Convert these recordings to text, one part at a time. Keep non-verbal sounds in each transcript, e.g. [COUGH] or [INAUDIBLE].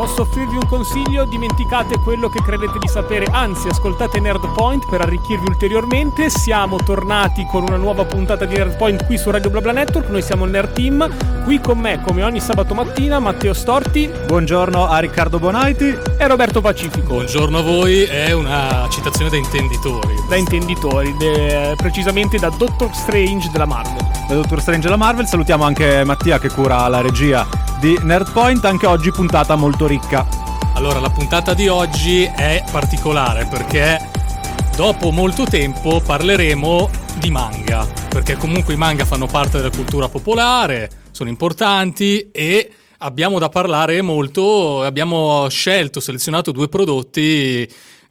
Posso offrirvi un consiglio? Dimenticate quello che credete di sapere, anzi ascoltate Nerdpoint per arricchirvi ulteriormente. Siamo tornati con una nuova puntata di Nerdpoint qui su Radio BlaBla Network, noi siamo il Nerd Team, qui con me come ogni sabato mattina Matteo Storti. Buongiorno a Riccardo Bonaiti e Roberto Pacifico. Buongiorno a voi, è una citazione da intenditori. Da intenditori, de- precisamente da Doctor Strange della Marvel. Da Doctor Strange della Marvel, salutiamo anche Mattia che cura la regia di Nerdpoint, anche oggi puntata molto ricca. Allora, la puntata di oggi è particolare perché dopo molto tempo parleremo di manga, perché comunque i manga fanno parte della cultura popolare, sono importanti e abbiamo da parlare molto, abbiamo scelto, selezionato due prodotti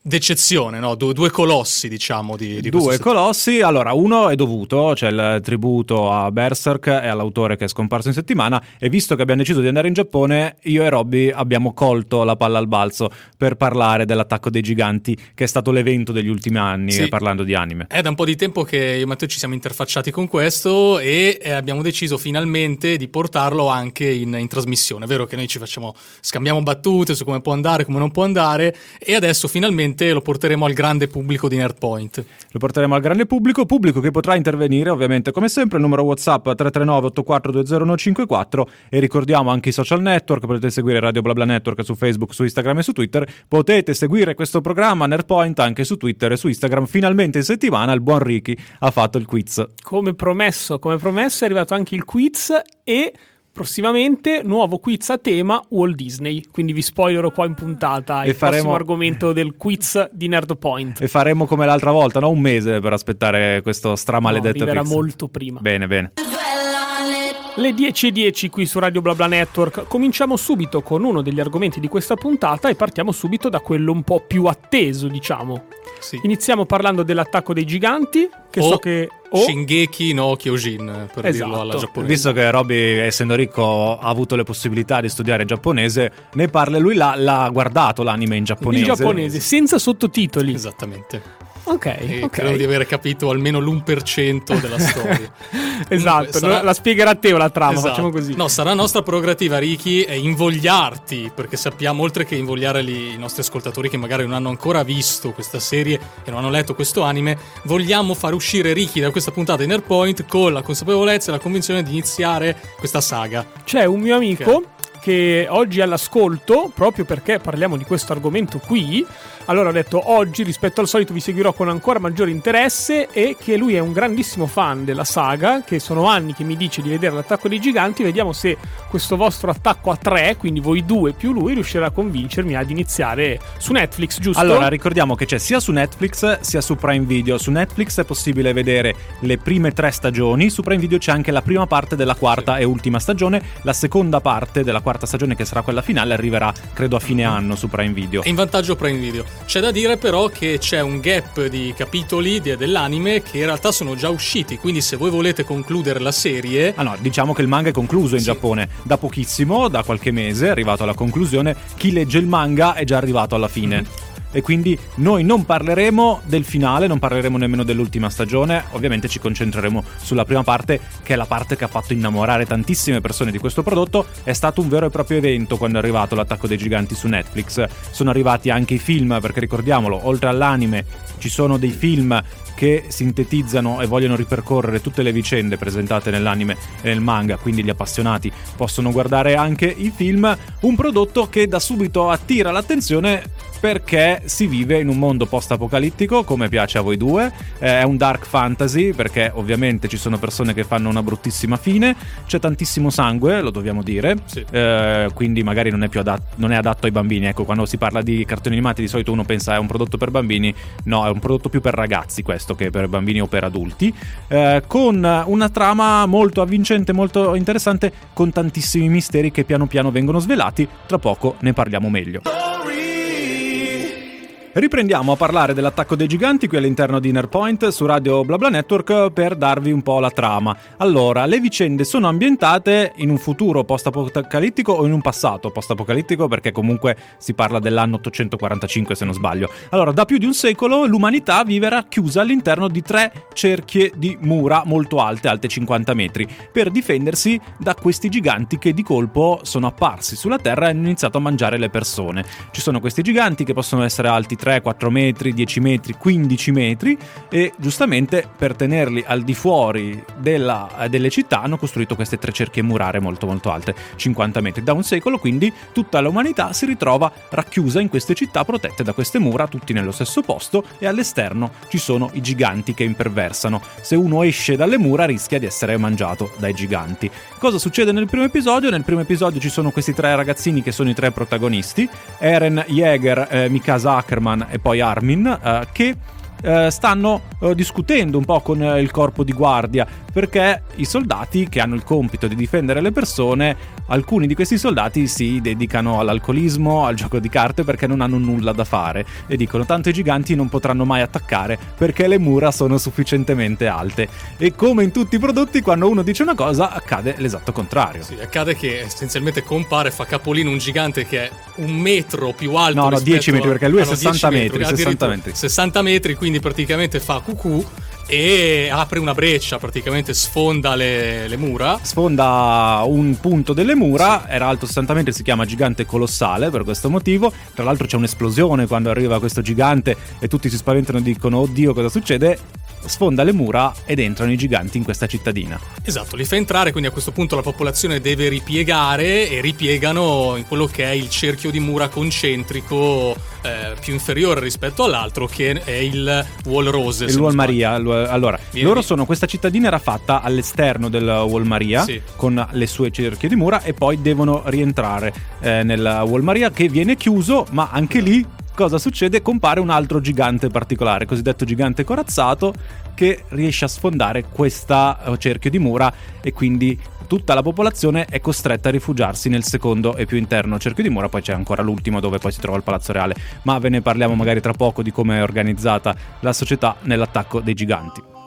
d'eccezione, no? Du- due colossi, diciamo. Di, di due colossi. Allora, uno è dovuto, c'è il tributo a Berserk e all'autore che è scomparso in settimana. E visto che abbiamo deciso di andare in Giappone, io e Robby abbiamo colto la palla al balzo per parlare dell'attacco dei giganti, che è stato l'evento degli ultimi anni, sì. parlando di anime. È da un po' di tempo che io e Matteo ci siamo interfacciati con questo e abbiamo deciso finalmente di portarlo anche in, in trasmissione. È vero che noi ci facciamo, scambiamo battute su come può andare, come non può andare, e adesso finalmente finalmente lo porteremo al grande pubblico di Nerdpoint. Lo porteremo al grande pubblico, pubblico che potrà intervenire ovviamente come sempre, il numero WhatsApp 339 8420 e ricordiamo anche i social network, potete seguire Radio BlaBla Network su Facebook, su Instagram e su Twitter, potete seguire questo programma Nerdpoint anche su Twitter e su Instagram. Finalmente in settimana il buon Ricky ha fatto il quiz. Come promesso, come promesso è arrivato anche il quiz e prossimamente nuovo quiz a tema Walt Disney. Quindi vi spoilerò qua in puntata e il faremo... prossimo argomento del quiz di Nerdpoint. E faremo come l'altra volta, no? Un mese per aspettare questo stramaledetto no, quiz. molto prima. Bene, bene. Le 10.10 qui su Radio BlaBla Network. Cominciamo subito con uno degli argomenti di questa puntata e partiamo subito da quello un po' più atteso, diciamo. Sì. Iniziamo parlando dell'attacco dei giganti, che o so che... O Shingeki no Kyojin, per esatto. dirlo alla giapponese. Visto che Robby, essendo ricco, ha avuto le possibilità di studiare giapponese, ne parla lui l'ha, l'ha guardato l'anime in giapponese. In giapponese, senza sottotitoli. Esattamente. Ok, e okay. credo di aver capito almeno l'1% della [LAUGHS] storia. esatto, sarà... la spiegherà a te la trama, esatto. facciamo così. No, sarà nostra prerogativa, Ricky, è invogliarti, perché sappiamo, oltre che invogliare i nostri ascoltatori che magari non hanno ancora visto questa serie e non hanno letto questo anime, vogliamo far uscire Ricky da questa puntata in Airpoint con la consapevolezza e la convinzione di iniziare questa saga. C'è un mio amico... Okay che oggi all'ascolto, proprio perché parliamo di questo argomento qui, allora ho detto oggi rispetto al solito vi seguirò con ancora maggiore interesse e che lui è un grandissimo fan della saga, che sono anni che mi dice di vedere l'attacco dei giganti, vediamo se questo vostro attacco a tre, quindi voi due più lui, riuscirà a convincermi ad iniziare su Netflix, giusto? Allora ricordiamo che c'è sia su Netflix sia su Prime Video. Su Netflix è possibile vedere le prime tre stagioni, su Prime Video c'è anche la prima parte della quarta sì. e ultima stagione, la seconda parte della quarta stagione che sarà quella finale arriverà credo a fine anno su Prime Video. in vantaggio Prime Video. C'è da dire però che c'è un gap di capitoli dell'anime che in realtà sono già usciti, quindi se voi volete concludere la serie... Ah no, diciamo che il manga è concluso in sì. Giappone da pochissimo, da qualche mese, è arrivato alla conclusione, chi legge il manga è già arrivato alla fine. Mm-hmm e quindi noi non parleremo del finale, non parleremo nemmeno dell'ultima stagione, ovviamente ci concentreremo sulla prima parte che è la parte che ha fatto innamorare tantissime persone di questo prodotto, è stato un vero e proprio evento quando è arrivato l'attacco dei giganti su Netflix, sono arrivati anche i film perché ricordiamolo, oltre all'anime ci sono dei film che sintetizzano e vogliono ripercorrere tutte le vicende presentate nell'anime e nel manga, quindi gli appassionati possono guardare anche i film, un prodotto che da subito attira l'attenzione perché si vive in un mondo post-apocalittico, come piace a voi due, eh, è un dark fantasy perché ovviamente ci sono persone che fanno una bruttissima fine, c'è tantissimo sangue, lo dobbiamo dire, sì. eh, quindi magari non è, più adatto, non è adatto ai bambini, ecco quando si parla di cartoni animati di solito uno pensa è un prodotto per bambini, no è un prodotto più per ragazzi questo che per bambini o per adulti, eh, con una trama molto avvincente, molto interessante, con tantissimi misteri che piano piano vengono svelati, tra poco ne parliamo meglio. Riprendiamo a parlare dell'attacco dei giganti qui all'interno di Inner Point su Radio BlaBla Network per darvi un po' la trama. Allora, le vicende sono ambientate in un futuro post-apocalittico o in un passato post-apocalittico perché comunque si parla dell'anno 845 se non sbaglio. Allora, da più di un secolo l'umanità vive racchiusa all'interno di tre cerchie di mura molto alte, alte 50 metri, per difendersi da questi giganti che di colpo sono apparsi sulla Terra e hanno iniziato a mangiare le persone. Ci sono questi giganti che possono essere alti 3, 4 metri, 10 metri, 15 metri e giustamente per tenerli al di fuori della, delle città hanno costruito queste tre cerchie murare molto molto alte, 50 metri. Da un secolo quindi tutta l'umanità si ritrova racchiusa in queste città protette da queste mura, tutti nello stesso posto e all'esterno ci sono i giganti che imperversano. Se uno esce dalle mura rischia di essere mangiato dai giganti. Cosa succede nel primo episodio? Nel primo episodio ci sono questi tre ragazzini che sono i tre protagonisti, Eren Jäger, eh, Mikasa Ackerman Superman e poi Armin, eh, che eh, stanno eh, discutendo un po' con eh, il corpo di guardia perché i soldati che hanno il compito di difendere le persone, alcuni di questi soldati si dedicano all'alcolismo, al gioco di carte perché non hanno nulla da fare e dicono tanto i giganti non potranno mai attaccare perché le mura sono sufficientemente alte. E come in tutti i prodotti, quando uno dice una cosa, accade l'esatto contrario. Sì, accade che essenzialmente compare, fa capolino un gigante che è un metro più alto. No, no, 10 metri perché lui è 60 metri, metri 60 metri. 60 metri, quindi praticamente fa cucù e apre una breccia, praticamente sfonda le, le, mura. Sfonda un punto delle mura, sì. era alto 60 metri, si chiama gigante colossale per questo motivo. Tra l'altro c'è un'esplosione quando arriva questo gigante e tutti si spaventano e dicono oddio cosa succede sfonda le mura ed entrano i giganti in questa cittadina. Esatto, li fa entrare, quindi a questo punto la popolazione deve ripiegare e ripiegano in quello che è il cerchio di mura concentrico eh, più inferiore rispetto all'altro, che è il Wall Rose. Il Wall Maria. Allora, vieni, loro sono, questa cittadina era fatta all'esterno del Wall Maria sì. con le sue cerchie di mura e poi devono rientrare eh, nel Wall Maria che viene chiuso, ma anche lì cosa succede? Compare un altro gigante particolare, cosiddetto gigante corazzato, che riesce a sfondare questa eh, cerchio di mura e quindi tutta la popolazione è costretta a rifugiarsi nel secondo e più interno cerchio di mura, poi c'è ancora l'ultimo dove poi si trova il Palazzo Reale, ma ve ne parliamo magari tra poco di come è organizzata la società nell'attacco dei giganti.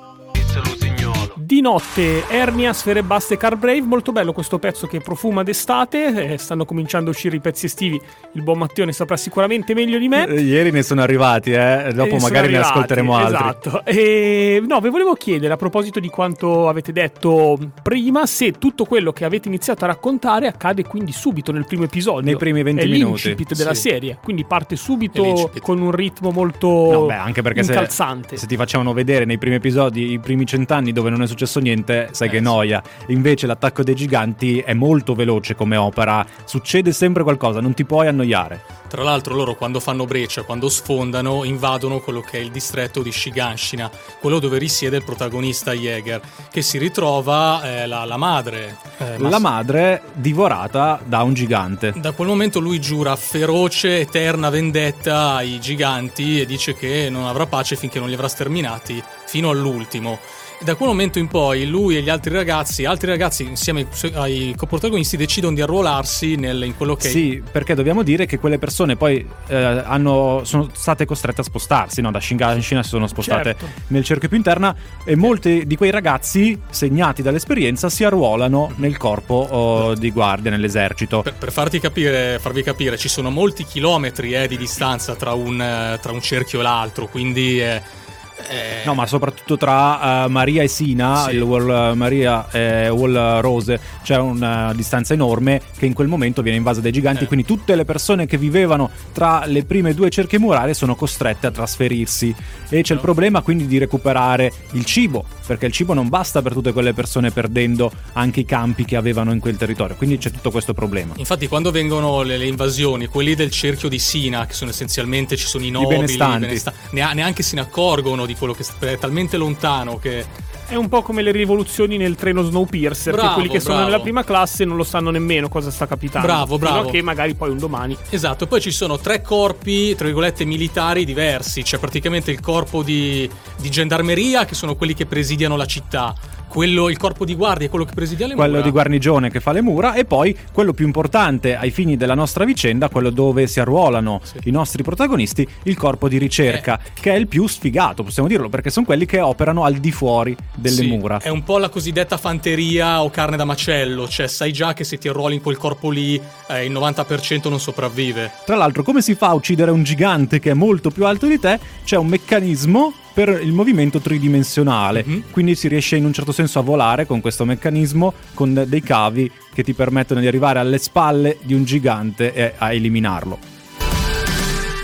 Di notte Ernia, Sfere Baste, Car Brave, molto bello questo pezzo che profuma d'estate, eh, stanno cominciando a uscire i pezzi estivi, il buon Mattione saprà sicuramente meglio di me. Eh, ieri ne sono arrivati, eh? dopo e magari ne ascolteremo altri. Esatto, e, no, vi volevo chiedere a proposito di quanto avete detto prima, se tutto quello che avete iniziato a raccontare accade quindi subito nel primo episodio. Nei primi 20 è minuti. l'incipit della sì. serie, quindi parte subito con un ritmo molto no, beh, anche perché incalzante. Se, se ti facevano vedere nei primi episodi i primi cent'anni dove non è successo successo niente, sai eh, che noia. Invece l'attacco dei giganti è molto veloce come opera, succede sempre qualcosa, non ti puoi annoiare. Tra l'altro loro quando fanno breccia, quando sfondano, invadono quello che è il distretto di Shiganshina, quello dove risiede il protagonista Jäger, che si ritrova eh, la, la, madre. Eh, la madre divorata da un gigante. Da quel momento lui giura feroce, eterna vendetta ai giganti e dice che non avrà pace finché non li avrà sterminati fino all'ultimo da quel momento in poi lui e gli altri ragazzi, altri ragazzi insieme ai coprotagonisti decidono di arruolarsi nel, in quello che sì, perché dobbiamo dire che quelle persone poi eh, hanno, sono state costrette a spostarsi, no? da Shinganshina si sono spostate certo. nel cerchio più interna e molti di quei ragazzi, segnati dall'esperienza, si arruolano nel corpo oh, di guardia, nell'esercito. Per, per farti capire, farvi capire, ci sono molti chilometri eh, di distanza tra un, tra un cerchio e l'altro, quindi... Eh, eh... No, ma soprattutto tra uh, Maria e Sina, sì. il Wall Maria e Wall Rose, c'è una distanza enorme che in quel momento viene invasa dai giganti, eh. quindi tutte le persone che vivevano tra le prime due cerchie murarie sono costrette a trasferirsi e c'è no. il problema quindi di recuperare il cibo, perché il cibo non basta per tutte quelle persone perdendo anche i campi che avevano in quel territorio, quindi c'è tutto questo problema. Infatti quando vengono le, le invasioni, quelli del cerchio di Sina, che sono essenzialmente ci sono i nobili, I benestanti, i benestanti neanche se ne accorgono di quello che è talmente lontano che è un po' come le rivoluzioni nel treno Snowpiercer, bravo, che quelli che bravo. sono nella prima classe non lo sanno nemmeno cosa sta capitando. Bravo, bravo. Che magari poi un domani. Esatto, poi ci sono tre corpi, tra virgolette, militari diversi. C'è praticamente il corpo di, di gendarmeria, che sono quelli che presidiano la città quello, il corpo di guardia, quello che presidia le quello mura. di guarnigione che fa le mura e poi quello più importante ai fini della nostra vicenda, quello dove si arruolano Sì. i nostri protagonisti, il corpo di ricerca, che è il più sfigato, possiamo dirlo, perché sono quelli che operano al di fuori delle Sì, mura. È un po' la cosiddetta fanteria o carne da macello, cioè sai già che se ti arruoli in quel corpo lì eh, il 90% non sopravvive. Tra l'altro, come si fa a uccidere un gigante che è molto più alto di te? C'è un meccanismo per il movimento tridimensionale, Mhm. quindi si riesce in un certo senso a volare con questo meccanismo con dei cavi che ti permettono di arrivare alle spalle di un gigante e a eliminarlo.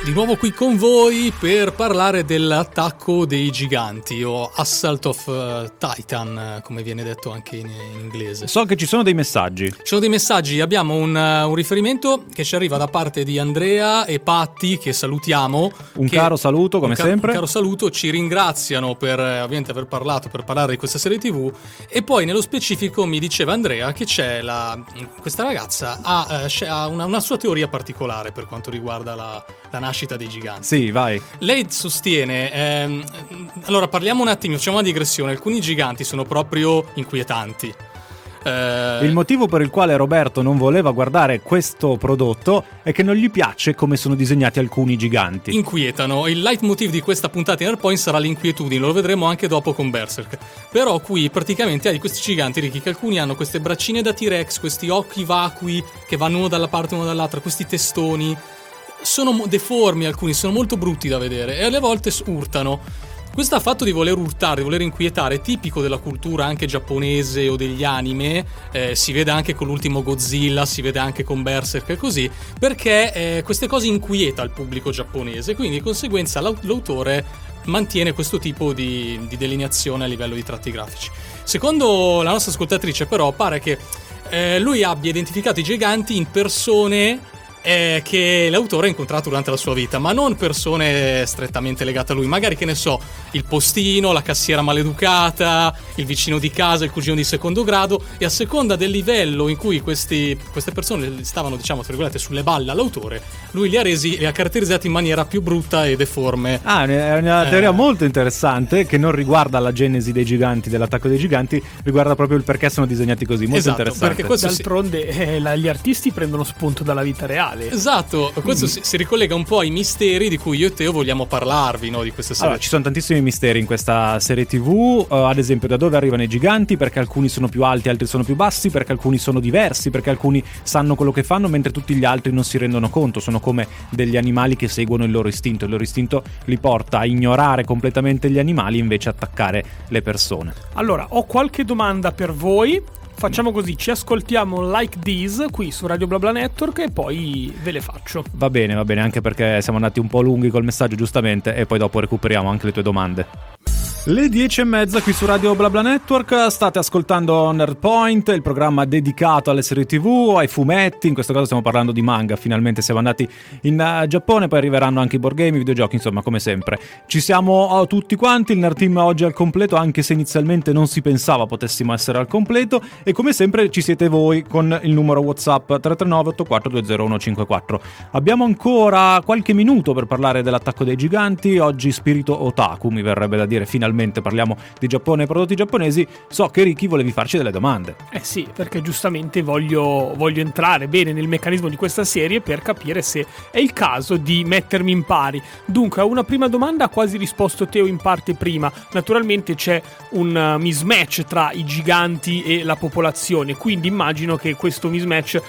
Di nuovo qui con voi per parlare dell'attacco dei giganti o Assault of eh, Titan, eh, come viene detto anche in, in inglese. So che ci sono dei messaggi. Ci sono dei messaggi, abbiamo un, eh, un riferimento che ci arriva da parte di Andrea e Patti, che salutiamo. Un che- caro saluto, come un ca- sempre. Un caro saluto, ci ringraziano per ovviamente aver parlato, per parlare di questa serie TV. E poi nello specifico mi diceva Andrea che c'è la, questa ragazza ha, ha una, una sua teoria particolare per quanto riguarda la, la nascita dei giganti. Sì, vai. Lei sostiene, ehm, allora parliamo un attimo, facciamo una digressione, alcuni giganti sono proprio inquietanti. Eh, Il motivo per il quale Roberto non voleva guardare questo prodotto è che non gli piace come sono disegnati alcuni giganti. inquietano. Il leitmotiv di questa puntata in Airpoint sarà l'inquietudine, lo vedremo anche dopo con Berserk. Però qui praticamente hai questi giganti ricchi che alcuni hanno queste braccine da T-Rex, questi occhi vacui che vanno uno dalla parte e uno dall'altra, questi testoni. Sono deformi alcuni, sono molto brutti da vedere e alle volte urtano. Questo fatto di voler urtare, di voler inquietare, è tipico della cultura anche giapponese o degli anime, eh, si vede anche con l'ultimo Godzilla, si vede anche con Berserk e così, perché eh, queste cose inquieta il pubblico giapponese, quindi di conseguenza l'au- l'autore mantiene questo tipo di, di delineazione a livello di tratti grafici. Secondo la nostra ascoltatrice però pare che eh, lui abbia identificato i giganti in persone eh, che l'autore ha incontrato durante la sua vita, ma non persone strettamente legate a lui, magari che ne so, il postino, la cassiera maleducata, il vicino di casa, il cugino di secondo grado, e a seconda del livello in cui questi- queste persone stavano, diciamo, tra virgolette, sulle balle all'autore, lui li ha resi, li ha caratterizzati in maniera più brutta e deforme. Ah, è una Eh. teoria molto interessante che non riguarda la genesi dei giganti, dell'attacco dei giganti, riguarda proprio il perché sono disegnati così. Molto Esatto, interessante. perché questo D'altronde eh, la- gli artisti prendono spunto dalla vita reale. Esatto, questo si, si ricollega un po' ai misteri di cui io e Teo vogliamo parlarvi, no, di queste serie. Allora, ci sono tantissimi misteri in questa serie TV, eh, ad esempio da dove arrivano i giganti, perché alcuni sono più alti, altri sono più bassi, perché alcuni sono diversi, perché alcuni sanno quello che fanno, mentre tutti gli altri non si rendono conto, sono come degli animali che seguono il loro istinto, il loro istinto li porta a ignorare completamente gli animali e invece attaccare le persone. Allora, ho qualche domanda per voi. Facciamo così, ci ascoltiamo Like This qui su Radio BlaBla Network e poi ve le faccio. Va bene, va bene, anche perché siamo andati un po' lunghi col messaggio giustamente e poi dopo recuperiamo anche le tue domande. Le dieci e mezza qui su Radio BlaBla Network. State ascoltando Nerdpoint, il programma dedicato alle serie tv, ai fumetti, in questo caso stiamo parlando di manga, finalmente siamo andati in eh, Giappone, poi arriveranno anche i board game, i videogiochi, insomma come sempre. Ci siamo eh, tutti quanti, il Nerd Team oggi è al completo, anche se inizialmente non si pensava potessimo essere al completo. E come sempre ci siete voi con il numero WhatsApp 339 8420154. Abbiamo ancora qualche minuto per parlare dell'attacco dei giganti, oggi spirito otaku mi verrebbe da dire, finalmente parliamo di Giappone e prodotti giapponesi, so che Ricky volevi farci delle domande. Eh sì, perché giustamente voglio, voglio entrare bene nel meccanismo di questa serie per capire se è il caso di mettermi in pari. Dunque, a una prima domanda ha quasi risposto Teo in parte prima. Naturalmente c'è un mismatch tra i giganti e la popolazione, quindi immagino che questo mismatch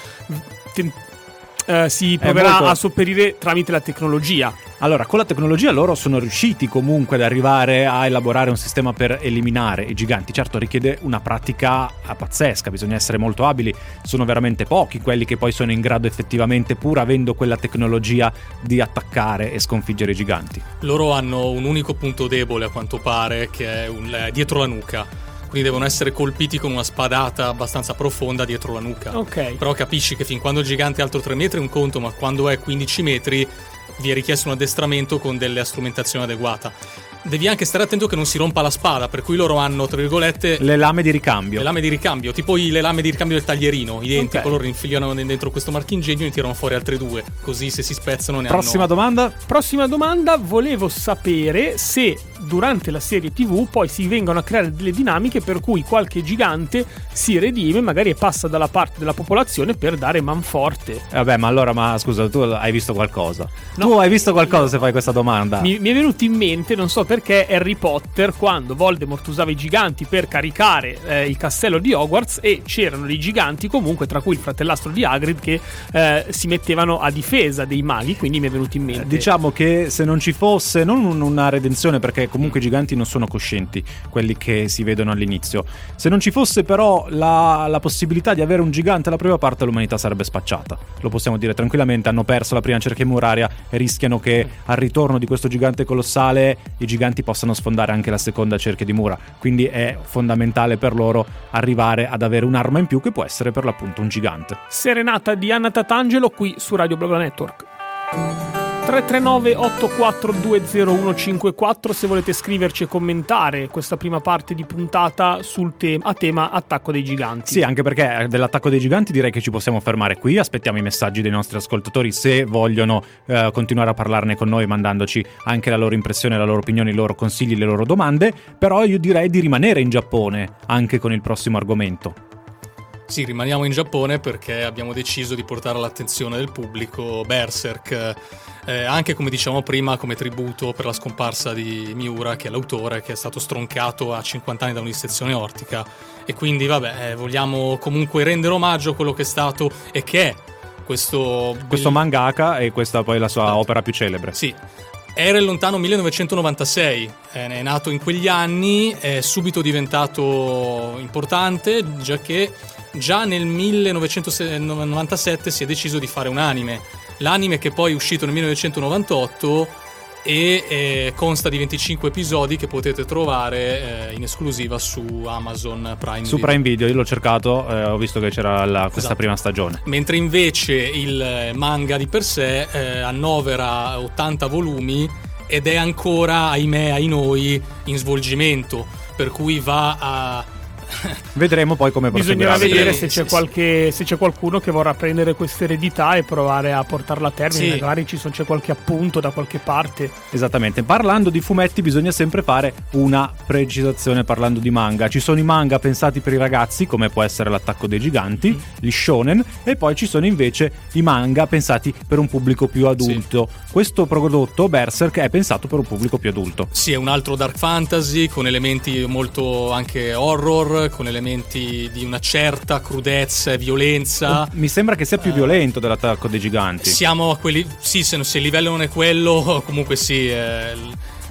eh, si proverà molto- a sopperire tramite la tecnologia. Allora, con la tecnologia loro sono riusciti comunque ad arrivare a elaborare un sistema per eliminare i giganti. Certo, richiede una pratica ah, pazzesca, bisogna essere molto abili. Sono veramente pochi quelli che poi sono in grado effettivamente, pur avendo quella tecnologia, di attaccare e sconfiggere i giganti. Loro hanno un unico punto debole a quanto pare, che è un- eh, dietro la nuca. Quindi devono essere colpiti con una spadata abbastanza profonda dietro la nuca. Ok. Però capisci che fin quando il gigante è alto 3 metri è un conto, ma quando è 15 metri vi è richiesto un addestramento con delle strumentazione adeguata. devi anche stare attento che non si rompa la spada, per cui loro hanno, tra virgolette, le lame di ricambio. Le lame di ricambio, tipo i, le lame di ricambio del taglierino, identico, okay. loro infiliano dentro questo marchingegno e tirano fuori altre due, così se si spezzano ne Prossima hanno... domanda? Prossima domanda, volevo sapere se durante la serie TV poi si vengono a creare delle dinamiche per cui qualche gigante si redime, magari passa dalla parte della popolazione per dare manforte. Eh vabbè, ma allora, ma scusa, tu hai visto qualcosa? No, tu hai visto qualcosa se fai questa domanda? Mi, mi, è venuto in mente, non so perché, Harry Potter, quando Voldemort usava i giganti per caricare eh, il castello di Hogwarts e c'erano dei giganti comunque, tra cui il fratellastro di Hagrid, che eh, si mettevano a difesa dei maghi, quindi mi è venuto in mente. diciamo che se non ci fosse, non una redenzione perché comunque i giganti non sono coscienti, quelli che si vedono all'inizio. Se non ci fosse però la, la possibilità di avere un gigante alla prima parte, l'umanità sarebbe spacciata. Lo possiamo dire tranquillamente, hanno perso la prima cerchia muraria e rischiano che al ritorno di questo gigante colossale i giganti possano sfondare anche la seconda cerchia di mura. Quindi è fondamentale per loro arrivare ad avere un'arma in più che può essere per l'appunto un gigante. Serenata di Anna Tatangelo qui su Radio Blogla Network. 339 8420 se volete scriverci e commentare questa prima parte di puntata sul te- a tema attacco dei giganti. Sì, anche perché dell'attacco dei giganti direi che ci possiamo fermare qui, aspettiamo i messaggi dei nostri ascoltatori se vogliono eh, continuare a parlarne con noi mandandoci anche la loro impressione, la loro opinione, i loro consigli, le loro domande, però io direi di rimanere in Giappone anche con il prossimo argomento. Sì, rimaniamo in Giappone perché abbiamo deciso di portare all'attenzione del pubblico Berserk eh, anche come diciamo prima come tributo per la scomparsa di Miura che è l'autore che è stato stroncato a 50 anni da un'issezione ortica e quindi vabbè eh, vogliamo comunque rendere omaggio a quello che è stato e che è questo... Questo mangaka e questa poi la sua esatto. opera più celebre. Sì, era il lontano 1996, è nato in quegli anni, è subito diventato importante, già che già nel 1997 si è deciso di fare un anime L'anime che poi è uscito nel 1998 e eh, consta di 25 episodi che potete trovare eh, in esclusiva su Amazon Prime su Video. Prime Video, io l'ho cercato, eh, ho visto che c'era la, questa esatto. prima stagione. Mentre invece il manga di per sé eh, annovera 80 volumi ed è ancora, ahimè, ai noi, in svolgimento, per cui va a Vedremo poi come Bisognerà vedere se c'è, qualche, se c'è, qualcuno che vorrà prendere questa eredità e provare a portarla a termine. Sì. Magari ci sono, c'è qualche appunto da qualche parte. Esattamente. Parlando di fumetti, bisogna sempre fare una precisazione parlando di manga. Ci sono i manga pensati per i ragazzi, come può essere l'attacco dei giganti, mm. gli shonen, e poi ci sono invece i manga pensati per un pubblico più adulto. Sì. Questo prodotto, Berserk, è pensato per un pubblico più adulto. Sì, è un altro dark fantasy con elementi molto anche horror con elementi di una certa crudezza e violenza. Mi sembra che sia più uh, violento dell'attacco dei giganti. Siamo a quelli. Sì, se, se il livello non è quello, [LAUGHS] comunque sì. Eh,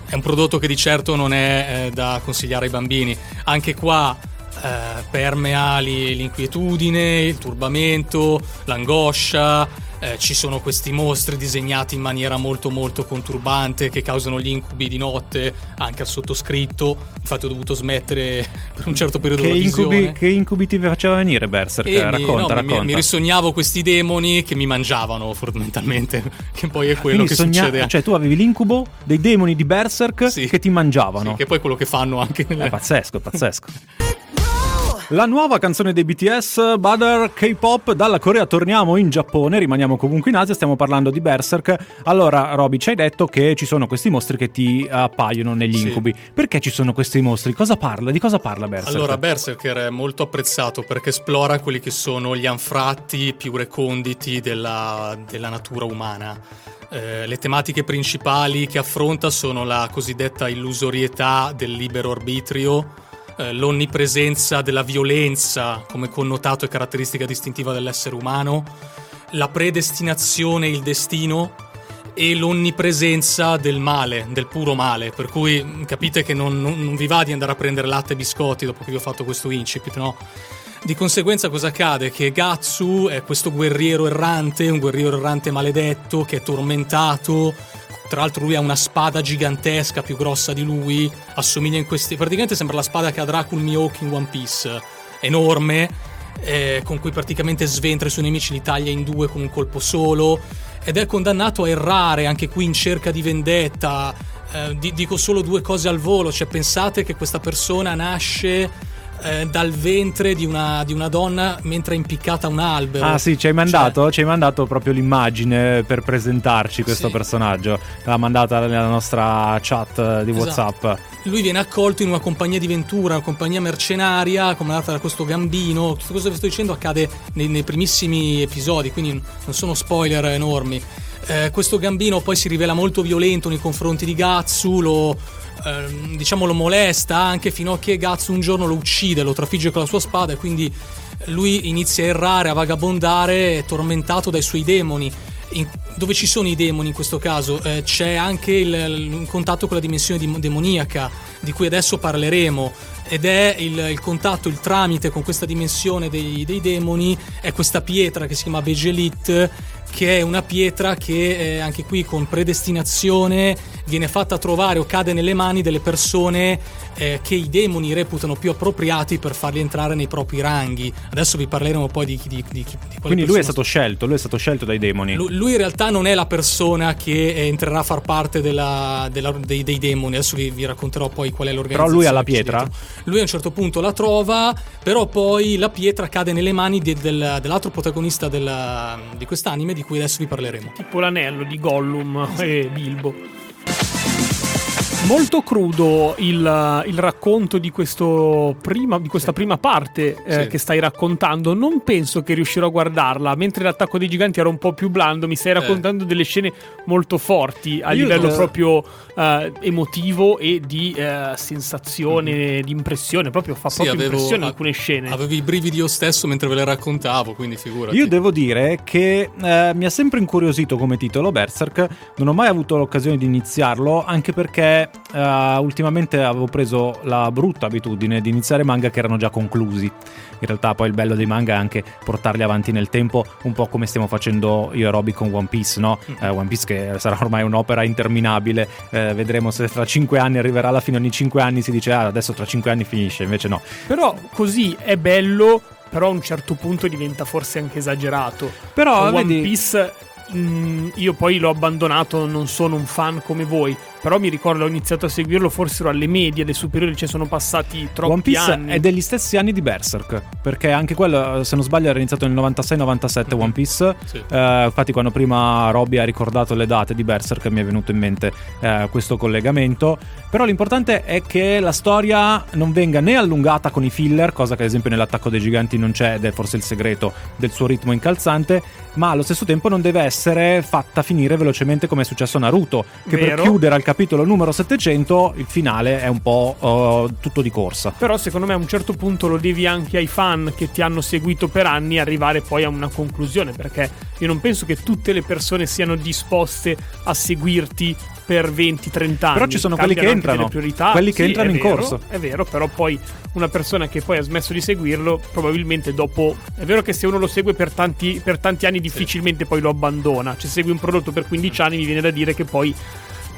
è un prodotto che di certo non è eh, da consigliare ai bambini. Anche qua eh, permea l'inquietudine, il turbamento, l'angoscia eh, ci sono questi mostri disegnati in maniera molto molto conturbante che causano gli incubi di notte anche al sottoscritto infatti ho dovuto smettere per un certo periodo che, incubi, che incubi ti faceva venire Berserk? E racconta, mi, no, racconta. Mi, mi, risognavo questi demoni che mi mangiavano fondamentalmente [LAUGHS] che poi è quello Quindi che sogna- succede cioè tu avevi l'incubo dei demoni di Berserk sì. che ti mangiavano sì, che poi è quello che fanno anche nelle... è pazzesco pazzesco [LAUGHS] La nuova canzone dei BTS, Butter K-pop, dalla Corea torniamo in Giappone, rimaniamo comunque in Asia, stiamo parlando di Berserk. Allora, Roby, ci hai detto che ci sono questi mostri che ti appaiono negli incubi. Sì. Perché ci sono questi mostri? Cosa parla? Di cosa parla Berserk? Allora, Berserker è molto apprezzato perché esplora quelli che sono gli anfratti più reconditi della, della natura umana. Eh, le tematiche principali che affronta sono la cosiddetta illusorietà del libero arbitrio, eh, l'onnipresenza della violenza come connotato e caratteristica distintiva dell'essere umano, la predestinazione e il destino e l'onnipresenza del male, del puro male, per cui mm, capite che non, non, non vi va di andare a prendere latte e biscotti dopo che vi ho fatto questo incipit, no? Di conseguenza cosa accade? Che Gatsu è questo guerriero errante, un guerriero errante maledetto che è tormentato, tra l'altro lui ha una spada gigantesca, più grossa di lui, assomiglia in questi... praticamente sembra la spada che ha Dracul Mihawk in One Piece, enorme, eh, con cui praticamente sventra i suoi nemici, li taglia in due con un colpo solo, ed è condannato a errare anche qui in cerca di vendetta, eh, di- dico solo due cose al volo, cioè pensate che questa persona nasce eh, dal ventre di una, di una donna mentre è impiccata a un albero. Ah sì, ci hai mandato, ci hai mandato proprio l'immagine per presentarci questo Sì. personaggio. L'ha mandata nella nostra chat di Esatto. WhatsApp. Lui viene accolto in una compagnia di ventura, una compagnia mercenaria, comandata da questo gambino. Tutto questo che sto dicendo accade nei, nei primissimi episodi, quindi non sono spoiler enormi. Eh, questo gambino poi si rivela molto violento nei confronti di Gatsu, lo, ehm, diciamo, lo molesta anche fino a che Gatsu un giorno lo uccide, lo trafigge con la sua spada e quindi lui inizia a errare, a vagabondare, tormentato dai suoi demoni. In- dove ci sono i demoni in questo caso? Eh, c'è anche il, il contatto con la dimensione dim- demoniaca, di cui adesso parleremo. Ed è il, il contatto, il tramite con questa dimensione dei, dei demoni, è questa pietra che si chiama Vegelit, che è una pietra che eh, anche qui con predestinazione viene fatta trovare o cade nelle mani delle persone eh, che i demoni reputano più appropriati per farli entrare nei propri ranghi. Adesso vi parleremo poi di, di, di, di Quindi lui è stato scelto, lui è stato scelto dai demoni. Lu- Lui in realtà non è la persona che eh, entrerà a far parte della- della- dei, dei demoni. Adesso vi, vi racconterò poi qual è l'organizzazione. Però lui ha la pietra? dietro. Lui a un certo punto la trova, però poi la pietra cade nelle mani de- del- dell'altro protagonista della- di quest'anime di cui adesso vi parleremo. Tipo l'anello di Gollum e Bilbo. Molto crudo il, il racconto di, questo prima, di questa prima parte eh, Sì. che stai raccontando. Non penso che riuscirò a guardarla, mentre l'attacco dei giganti era un po' più blando. Mi stai raccontando delle scene molto forti a Io- livello eh, proprio eh, emotivo e di eh, sensazione, di impressione. Proprio fa Sì, proprio avevo- impressione a- alcune scene. Avevo i brividi io stesso mentre ve le raccontavo, quindi figurati. Io devo dire che eh, mi ha sempre incuriosito come titolo Berserk, non ho mai avuto l'occasione di iniziarlo, anche perché eh, ultimamente avevo preso la brutta abitudine di iniziare manga che erano già conclusi. In realtà poi il bello dei manga è anche portarli avanti nel tempo, un po' come stiamo facendo io e Roby con One Piece, no? Eh, One Piece che sarà ormai un'opera interminabile, eh, vedremo se tra 5 anni arriverà alla fine, ogni 5 anni si dice ah adesso tra 5 anni finisce, invece no. Però così è bello, però a un certo punto diventa forse anche esagerato. Però One vedi... Piece mm, io poi l'ho abbandonato, non sono un fan come voi, però mi ricordo ho iniziato a seguirlo forse alle medie, alle superiori, cioè sono passati troppi One Piece anni. è degli stessi anni di Berserk, perché anche quello, se non sbaglio, era iniziato nel 96-97 Mhm. One Piece. Sì. Eh, infatti, quando prima Robby ha ricordato le date di Berserk, mi è venuto in mente eh, questo collegamento. Però l'importante è che la storia non venga né allungata con i filler, cosa che ad esempio nell'attacco dei giganti non c'è ed è forse il segreto del suo ritmo incalzante, ma allo stesso tempo non deve essere fatta finire velocemente come è successo a Naruto, che per Vero. chiudere al capitolo numero 700 il finale è un po' eh, tutto di corsa. Però secondo me a un certo punto lo devi anche ai fan che ti hanno seguito per anni arrivare poi a una conclusione, perché io non penso che tutte le persone siano disposte a seguirti per 20-30 anni. Però ci sono quelli che entrano, quelli che Sì, entrano in vero, corso. È vero, però poi una persona che poi ha smesso di seguirlo, probabilmente dopo... È vero che se uno lo segue per tanti, per tanti anni difficilmente poi lo abbandona. Cioè segui un prodotto per 15 anni mi viene da dire che poi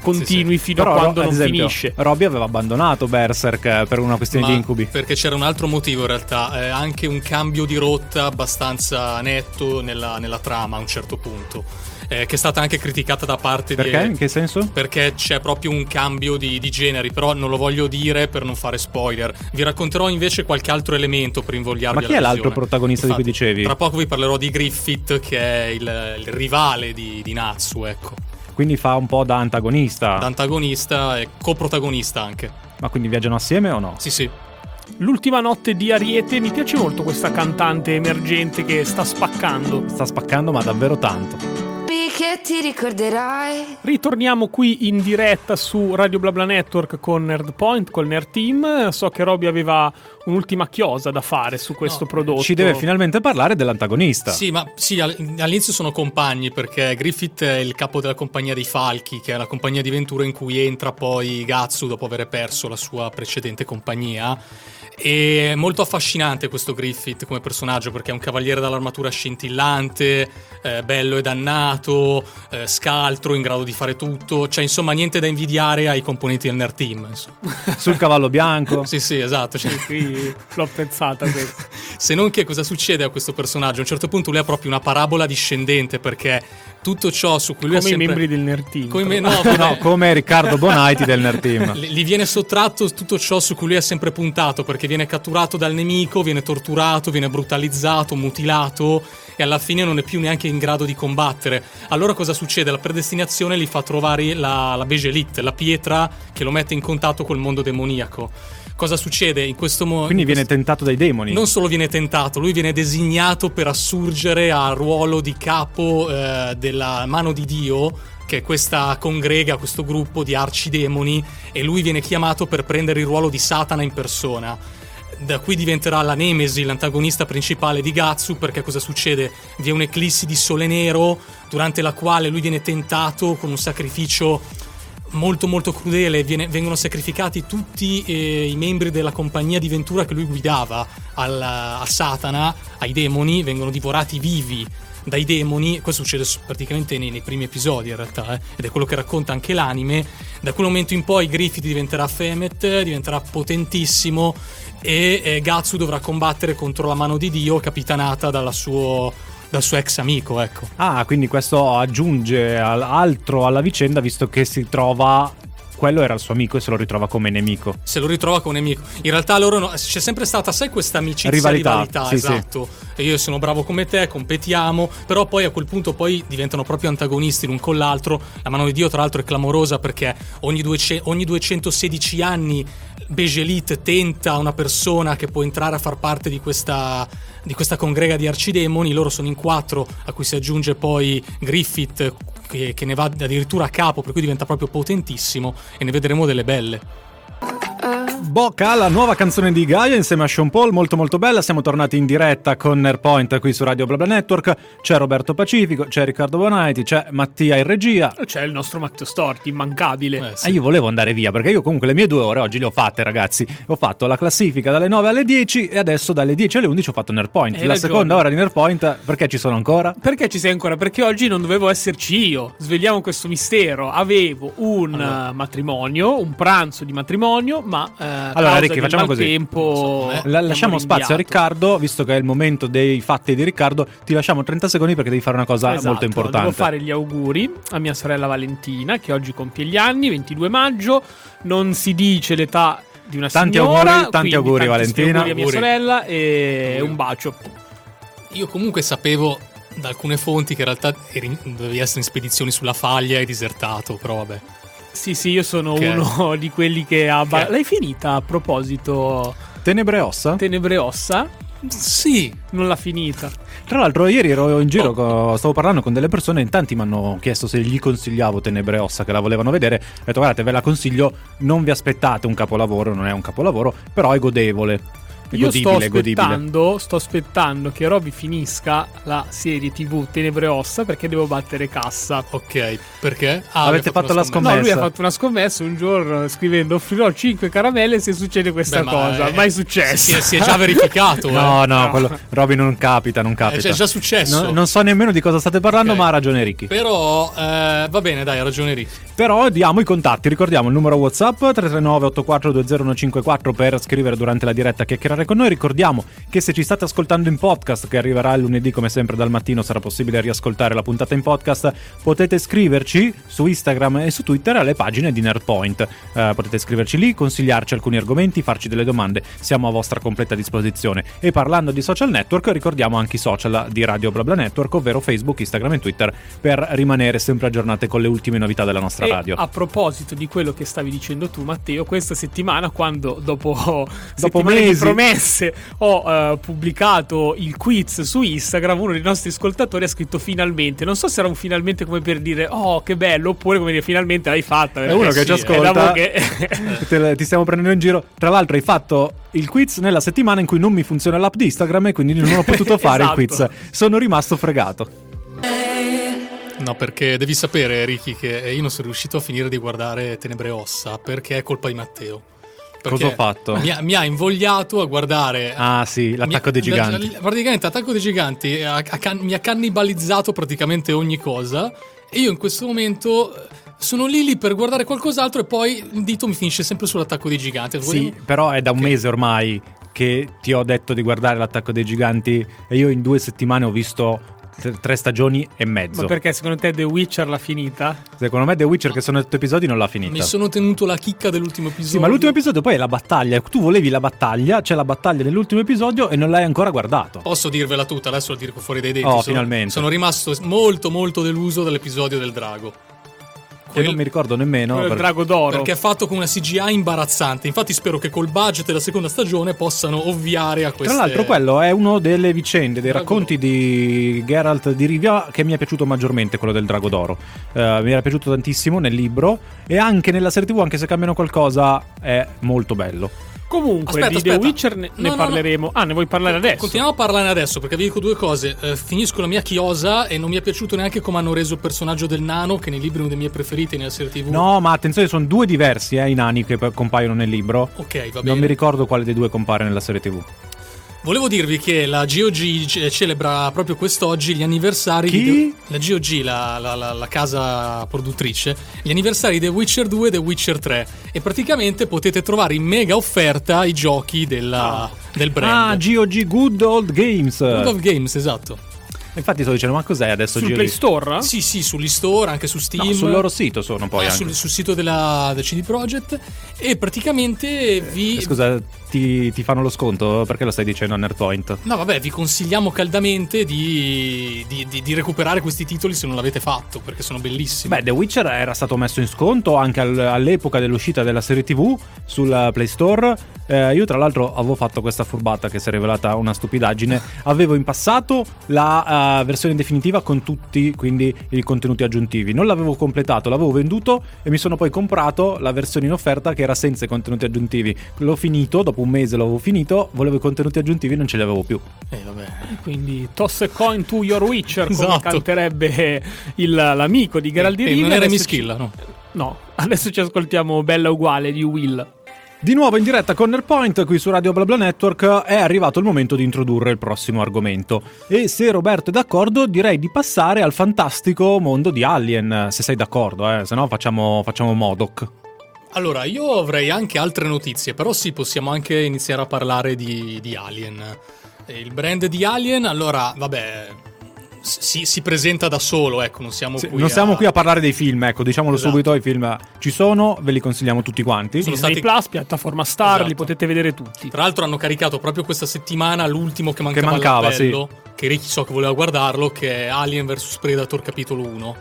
continui fino Però, a quando ad non esempio, finisce. Robby aveva abbandonato Berserk eh, per una questione Ma di incubi. Perché c'era un altro motivo in realtà, eh, anche un cambio di rotta abbastanza netto nella, nella trama a un certo punto, eh, che è stata anche criticata da parte Perché? di... In che senso? Perché c'è proprio un cambio di, di generi, però non lo voglio dire per non fare spoiler. Vi racconterò invece qualche altro elemento per invogliarvi Ma chi è l'altro visione. protagonista di cui dicevi? Tra poco vi parlerò di Griffith, che è il, il rivale di, di Natsu, ecco. Quindi fa un po' da antagonista. Da antagonista e coprotagonista anche. Ma quindi viaggiano assieme o no? Sì, sì. L'ultima notte di Ariete mi piace molto questa cantante emergente che sta spaccando. Sta spaccando, ma davvero tanto. Che ti ricorderai. Ritorniamo qui in diretta su Radio Blabla Network con Nerdpoint, col Nerd Team. So che Roby aveva un'ultima chiosa da fare su questo No, prodotto. Ci deve finalmente parlare dell'antagonista. Sì, ma sì, all- all'inizio sono compagni perché Griffith è il capo della compagnia dei Falchi, che è la compagnia di Ventura in cui entra poi Gatsu dopo aver perso la sua precedente compagnia. È molto affascinante questo Griffith come personaggio perché è un cavaliere dall'armatura scintillante, eh, bello e dannato, eh, scaltro, in grado di fare tutto. Cioè, insomma, niente da invidiare ai componenti del Nerd Team. insomma. [LAUGHS] Sul cavallo bianco. sì, sì, esatto. cioè- Qui l'ho questa. [LAUGHS] Se non che cosa succede a questo personaggio? A un certo punto lui ha proprio una parabola discendente perché tutto ciò su cui lui Come ha i sempre... membri del Nerd Team. Come i me- no, No, come- come Riccardo Bonaiti del Nerd Team. [LAUGHS] Gli viene sottratto tutto ciò su cui lui ha sempre puntato perché viene catturato dal nemico, viene torturato, viene brutalizzato, mutilato e alla fine non è più neanche in grado di combattere. Allora cosa succede? La predestinazione gli fa trovare la, la Begelite, la pietra che lo mette in contatto col mondo demoniaco. Cosa succede in questo modo? Quindi viene tentato dai demoni. Non solo viene tentato, lui viene designato per assurgere al ruolo di capo eh, della mano di Dio, che è questa congrega, questo gruppo di arcidemoni, e lui viene chiamato per prendere il ruolo di Satana in persona. Da qui diventerà la Nemesi, l'antagonista principale di Gatsu, perché cosa succede? Vi è un'eclissi di sole nero, durante la quale lui viene tentato con un sacrificio molto molto crudele, viene- vengono sacrificati tutti eh, i membri della compagnia di Ventura che lui guidava al- a Satana, ai demoni, vengono divorati vivi dai demoni, questo succede praticamente nei, nei primi episodi in realtà, eh, ed è quello che racconta anche l'anime, da quel momento in poi Griffith diventerà Femet, diventerà potentissimo e eh, Gatsu dovrà combattere contro la mano di Dio capitanata dalla suo- dal suo ex amico, ecco. Ah, quindi questo aggiunge al- altro alla vicenda visto che si trova... Quello era il suo amico e se lo ritrova come nemico. se lo ritrova un nemico. In realtà loro no- c'è sempre stata, sai, questa amicizia Rivalità, rivalità, sì, esatto. E io sono bravo come te, competiamo, però poi a quel punto poi diventano proprio antagonisti l'un con l'altro. La mano di Dio, tra l'altro, è clamorosa perché ogni, 200 ogni 216 anni Begelit tenta una persona che può entrare a far parte di questa, di questa congrega di arcidemoni. Loro sono in quattro, a cui si aggiunge poi Griffith, che, che ne va addirittura a capo, per cui diventa proprio potentissimo. E ne vedremo delle belle. Bocca, la nuova canzone di Gaia insieme a Sean Paul, molto molto bella. Siamo tornati in diretta con Nerpoint qui su Radio BlaBla Network. C'è Roberto Pacifico, c'è Riccardo Bonaiti, c'è Mattia in regia. C'è il nostro Matteo Storti, immancabile. Eh, sì. Ah, io volevo andare via perché io comunque le mie due ore oggi le ho fatte, ragazzi. Ho fatto la classifica dalle 9 alle 10 e adesso dalle 10 alle 11 ho fatto Nerpoint. Hai la ragione. seconda ora di Nerpoint, perché ci sono ancora? Perché ci sei ancora? Perché oggi non dovevo esserci io. Svegliamo questo mistero. Avevo un eh, matrimonio, un pranzo di matrimonio, ma eh, Allora, Ricky, facciamo così. Tempo, Eh, La- lasciamo spazio a Riccardo, visto che è il momento dei fatti di Riccardo. Ti lasciamo 30 secondi perché devi fare una cosa Esatto, molto importante. Devo fare gli auguri a mia sorella Valentina, che oggi compie gli anni, 22 maggio. Non si dice l'età di una Tanti signora. auguri, tanti auguri, Valentina. auguri a mia Auguri. sorella e un bacio. Io comunque sapevo da alcune fonti che in realtà eri- dovevi essere in spedizioni sulla faglia e disertato, però vabbè. Sì, sì, io sono Ok. uno [LAUGHS] di quelli che ha. ba- Ok. L'hai finita a proposito? Tenebre ossa? Tenebre ossa? Sì, Non l'ha finita. Tra l'altro, ieri ero in giro, Oh. stavo parlando con delle persone. In tanti mi hanno chiesto se gli consigliavo Tenebre Ossa, che la volevano vedere. Ho detto, guardate, ve la consiglio. Non vi aspettate un capolavoro, non è un capolavoro, però è godevole. Io sto godibile. aspettando, sto aspettando che Roby finisca la serie TV Tenebre Ossa perché devo battere cassa. ok. Perché? Ah, Avete abbiamo fatto la una scommessa? No, lui ha fatto una scommessa un giorno scrivendo offrirò 5 caramelle se succede questa Beh, ma cosa. è- Mai successo. Si è, si è già verificato. No, [LAUGHS] eh. no, quello, Robby non capita, non capita. È già successo. No, non so nemmeno di cosa state parlando, Ok. ma ha ragione Ricky. Però eh, va bene, dai, ha ragione Rick. Però diamo i contatti, ricordiamo il numero WhatsApp 339 8420154 per scrivere durante la diretta a chiacchierare con noi. Ricordiamo che se ci state ascoltando in podcast, che arriverà il lunedì come sempre dal mattino, sarà possibile riascoltare la puntata in podcast. Potete scriverci su Instagram e su Twitter alle pagine di Nerdpoint. Eh, potete scriverci lì, consigliarci alcuni argomenti, farci delle domande. Siamo a vostra completa disposizione. E parlando di social network, ricordiamo anche i social di Radio BlaBla Network, ovvero Facebook, Instagram e Twitter, per rimanere sempre aggiornate con le ultime novità della nostra E radio. a proposito di quello che stavi dicendo tu, Matteo, questa settimana, quando dopo, [LAUGHS] settimane di mesi. Promesse ho eh, pubblicato il quiz su Instagram, uno dei nostri ascoltatori ha scritto finalmente. Non so se era un finalmente come per dire oh che bello, oppure come dire finalmente l'hai fatta. È uno che sì, ci è ascolta. che- [LAUGHS] Te- ti stiamo prendendo in giro. Tra l'altro, hai fatto il quiz nella settimana in cui non mi funziona l'app di Instagram e quindi non ho potuto [LAUGHS] fare Esatto. il quiz. Sono rimasto fregato. No, perché devi sapere, Ricky, che io non sono riuscito a finire di guardare Tenebre e Ossa perché è colpa di Matteo. Cosa ho fatto? Mi ha, mi ha invogliato a guardare. Ah, sì, l'attacco Mi- dei giganti. praticamente l'attacco dei giganti ha- ha can- mi ha cannibalizzato praticamente ogni cosa. E io in questo momento eh, sono lì lì per guardare qualcos'altro e poi il dito mi finisce sempre sull'attacco dei giganti. Sì, Volevo- però è da un mese ormai che ti ho detto di guardare l'attacco dei giganti e io in due settimane ho visto Tre, stagioni e mezzo. Ma perché secondo te The Witcher l'ha finita? Secondo me The Witcher, che sono otto episodi, non l'ha finita. Mi sono tenuto la chicca dell'ultimo episodio. Sì, ma l'ultimo episodio poi è la battaglia. Tu volevi la battaglia, c'è la battaglia nell'ultimo episodio e non l'hai ancora guardato. Posso dirvela tutta, adesso lo dico fuori dai denti. Oh, sono, finalmente. Sono rimasto molto molto deluso dall'episodio del drago. Che non mi ricordo nemmeno. Quello perché- drago d'oro. Perché è fatto con una CGI imbarazzante. Infatti spero che col budget della seconda stagione possano ovviare a queste... Tra l'altro, quello è uno delle vicende, dei Drago racconti di Geralt di Rivia che mi è piaciuto maggiormente, quello del Drago d'Oro. Eh, mi era piaciuto tantissimo nel libro e anche nella serie TV, anche se cambiano qualcosa, è molto bello. Comunque, Aspetta, di The aspetta. Witcher ne, No, ne no, parleremo. Ah, ne vuoi parlare adesso? Continuiamo a parlarne adesso perché vi dico due cose. Eh, finisco la mia chiosa e non mi è piaciuto neanche come hanno reso il personaggio del nano, che nei libri è uno dei miei preferiti nella serie TV. No, ma attenzione, sono due diversi eh, i nani che compaiono nel libro. Ok, va Non bene. mi ricordo quale dei due compare nella serie TV. Volevo dirvi che la GOG ce- celebra proprio quest'oggi gli anniversari Chi? di The- la GOG, la, la- la- la casa produttrice, gli anniversari di The Witcher 2 e The Witcher 3 e praticamente potete trovare in mega offerta i giochi della- del Ah, brand. GOG Good Old Games. World of Games, esatto. Infatti sto dicendo, ma cos'è adesso Sul GOG? Play Store? Sì, sì, sugli store, anche su Steam. No, sul loro sito sono poi Ah, anche. sul, sul sito della, del CD Projekt e praticamente vi... Eh, Scusa, ti, ti fanno lo sconto? Perché lo stai dicendo a Nerdpoint? No, vabbè, vi consigliamo caldamente di, di- di- di recuperare questi titoli se non l'avete fatto, perché sono bellissimi. Beh, The Witcher era stato messo in sconto anche al- all'epoca dell'uscita della serie TV sul Play Store. Eh, io, tra l'altro, avevo fatto questa furbata che si è rivelata una stupidaggine. Avevo in passato la eh, versione definitiva con tutti quindi i contenuti aggiuntivi. Non l'avevo completato, l'avevo venduto e mi sono poi comprato la versione in offerta che era senza i contenuti aggiuntivi. L'ho finito, dopo un mese l'avevo finito, volevo i contenuti aggiuntivi e non ce li avevo più. Eh, vabbè. Quindi toss a coin to your Witcher, come Esatto. canterebbe il- l'amico di Geralt di E Rivia. non era Mischilla, no? No, adesso ci ascoltiamo Bella Uguale di Will. Di nuovo in diretta con Nerdpoint qui su Radio BlaBla Network è arrivato il momento di introdurre il prossimo argomento e se Roberto è d'accordo direi di passare al fantastico mondo di Alien, se sei d'accordo, eh, se no facciamo, facciamo Modoc. Allora, io avrei anche altre notizie, però sì, possiamo anche iniziare a parlare di, di Alien. Il brand di Alien, allora, vabbè, si, si presenta da solo, ecco, non siamo Sì, qui non a... siamo qui a parlare dei film, ecco, diciamolo Esatto. subito, i film ci sono, ve li consigliamo tutti quanti. Sono Disney stati- Plus, piattaforma Star, Esatto. li potete vedere tutti. Tra l'altro hanno caricato proprio questa settimana l'ultimo che mancava, Che mancava, all'appello, che Ricky so che voleva guardarlo, che è Alien vs Predator capitolo 1.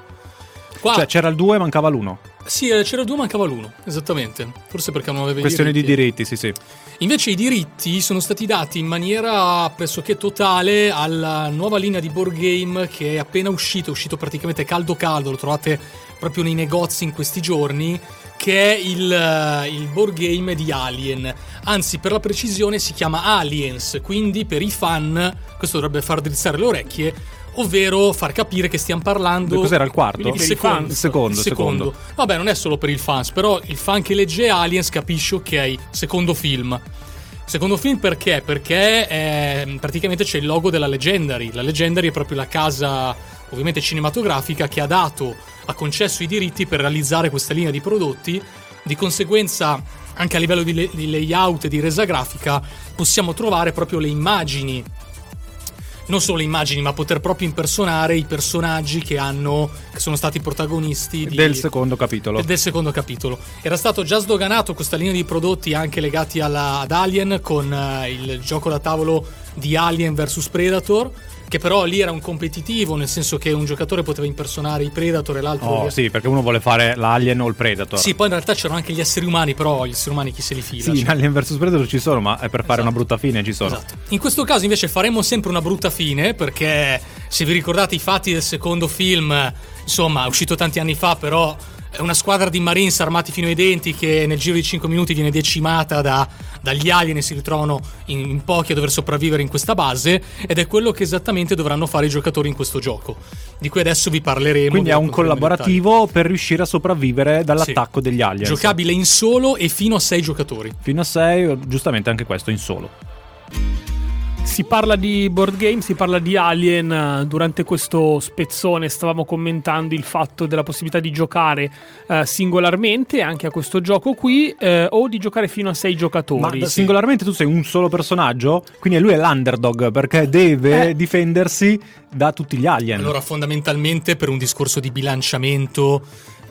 Qua, Cioè c'era il 2 mancava l'1. Sì, eh, c'era 2, mancava l'1, esattamente. Forse perché non aveva Questione di diritti. diritti, sì sì. Invece i diritti sono stati dati in maniera pressoché totale alla nuova linea di board game che è appena uscito, è uscito praticamente caldo caldo, lo trovate proprio nei negozi in questi giorni, che è il, eh, il board game di Alien. Anzi, per la precisione si chiama Aliens, quindi per i fan questo dovrebbe far drizzare le orecchie, ovvero far capire che stiamo parlando... Cos'era il quarto? Il secondo. Il secondo, il secondo. Vabbè, non è solo per il fans, però il fan che legge Aliens capisce, ok, secondo film. Secondo film perché? Perché eh, praticamente c'è il logo della Legendary. La Legendary è proprio la casa, ovviamente cinematografica, che ha dato, ha concesso i diritti per realizzare questa linea di prodotti. Di conseguenza, anche a livello di, le- di layout e di resa grafica, possiamo trovare proprio le immagini non solo le immagini, ma poter proprio impersonare i personaggi che hanno che sono stati protagonisti di- Del secondo capitolo. del secondo capitolo. Era stato già sdoganato questa linea di prodotti anche legati alla- ad Alien con eh, il gioco da tavolo di Alien vs Predator, che però lì era un competitivo, nel senso che un giocatore poteva impersonare i Predator e l'altro Oh, sì, perché uno vuole fare l'Alien o il Predator. Sì, poi in realtà c'erano anche gli esseri umani, però gli esseri umani chi se li fila? Sì, Cioè- Alien vs Predator ci sono, ma è per fare Esatto. una brutta fine ci sono. Esatto. In questo caso invece faremo sempre una brutta fine perché se vi ricordate i fatti del secondo film, insomma, è uscito tanti anni fa, però è una squadra di Marines armati fino ai denti che nel giro di 5 minuti viene decimata da- dagli alien e si ritrovano in, in pochi a dover sopravvivere in questa base ed è quello che esattamente dovranno fare i giocatori in questo gioco, di cui adesso vi parleremo. Quindi è un collaborativo per riuscire a sopravvivere dall'attacco Sì. degli aliens. Giocabile in solo e fino a 6 giocatori. Fino a 6, giustamente anche questo in solo. Si parla di board game, si parla di Alien. eh, Durante questo spezzone stavamo commentando il fatto della possibilità di giocare eh, singolarmente anche a questo gioco qui eh, o di giocare fino a sei giocatori. Ma singolarmente tu sei un solo personaggio, quindi lui è l'underdog perché deve Eh. difendersi da tutti gli alien. Allora, fondamentalmente, per un discorso di bilanciamento,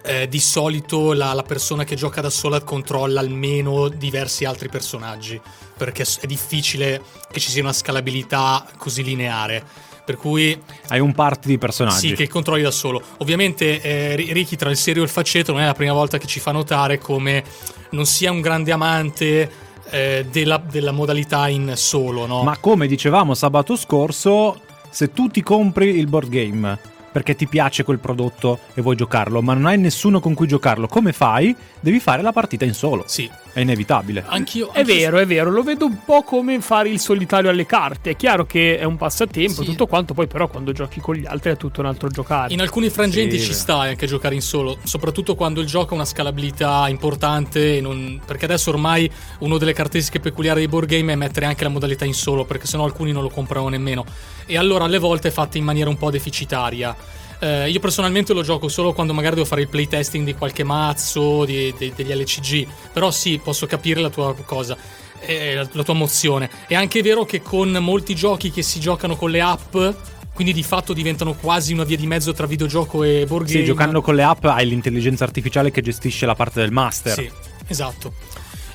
eh, di solito la, la persona che gioca da sola controlla almeno diversi altri personaggi, perché è difficile che ci sia una scalabilità così lineare. Per cui Hai un party di personaggi. sì, che controlli da solo. Ovviamente eh, Ri- Ricky tra il serio e il faceto non è la prima volta che ci fa notare come non sia un grande amante eh, della, della modalità in solo, no? Ma come dicevamo sabato scorso, se tu ti compri il board game perché ti piace quel prodotto e vuoi giocarlo, ma non hai nessuno con cui giocarlo, come fai? Devi fare la partita in solo. Sì, È inevitabile. anch'io. È vero, è vero, lo vedo un po' come fare il solitario alle carte. È chiaro che è un passatempo, Sì. tutto quanto, poi però quando giochi con gli altri è tutto un altro giocare. In alcuni frangenti Sì, ci sta anche giocare in solo, soprattutto quando il gioco ha una scalabilità importante. non- Perché adesso ormai una delle caratteristiche peculiari dei board game è mettere anche la modalità in solo, perché sennò alcuni non lo comprano nemmeno. E allora alle volte è fatta in maniera un po' deficitaria. Eh, io personalmente lo gioco solo quando magari devo fare il playtesting di qualche mazzo, di- di- degli LCG. Però sì, posso capire la tua cosa. eh, la, la tua mozione. È anche vero che con molti giochi che si giocano con le app, quindi di fatto diventano quasi una via di mezzo tra videogioco e board game. Sì, giocando con le app hai l'intelligenza artificiale che gestisce la parte del master. Sì, esatto.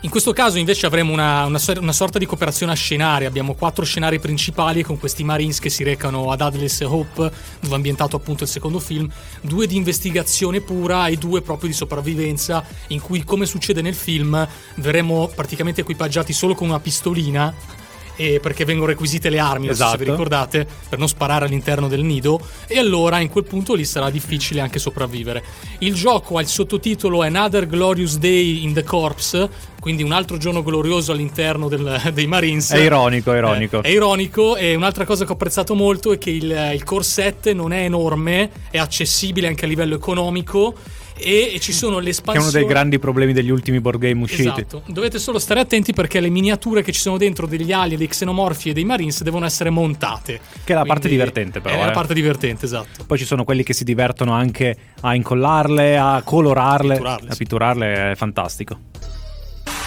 In questo caso invece avremo una, una una sorta di cooperazione a scenari. Abbiamo quattro scenari principali con questi Marines che si recano ad Adless Hope, dove è ambientato appunto il secondo film, due di investigazione pura e due proprio di sopravvivenza, in cui come succede nel film verremo praticamente equipaggiati solo con una pistolina. E perché vengono requisite le armi, so se Esatto. vi ricordate, per non sparare all'interno del nido, e allora in quel punto lì sarà difficile anche sopravvivere. Il gioco ha il sottotitolo Another Glorious Day in the Corps, quindi un altro giorno glorioso all'interno del- [LAUGHS] dei Marines. È ironico, è ironico. Eh, è ironico e un'altra cosa che ho apprezzato molto è che il, il Core 7 non è enorme, è accessibile anche a livello economico e, ci sono le Che è espansioni. uno dei grandi problemi degli ultimi board game usciti. Esatto, dovete solo stare attenti perché le miniature che ci sono dentro degli alien, dei xenomorfi e dei marines devono essere montate. Che è la parte Quindi divertente, però, È la eh. parte divertente, esatto. Poi ci sono quelli che si divertono anche a incollarle, a colorarle, Pitturarle, a sì. pitturarle, è fantastico.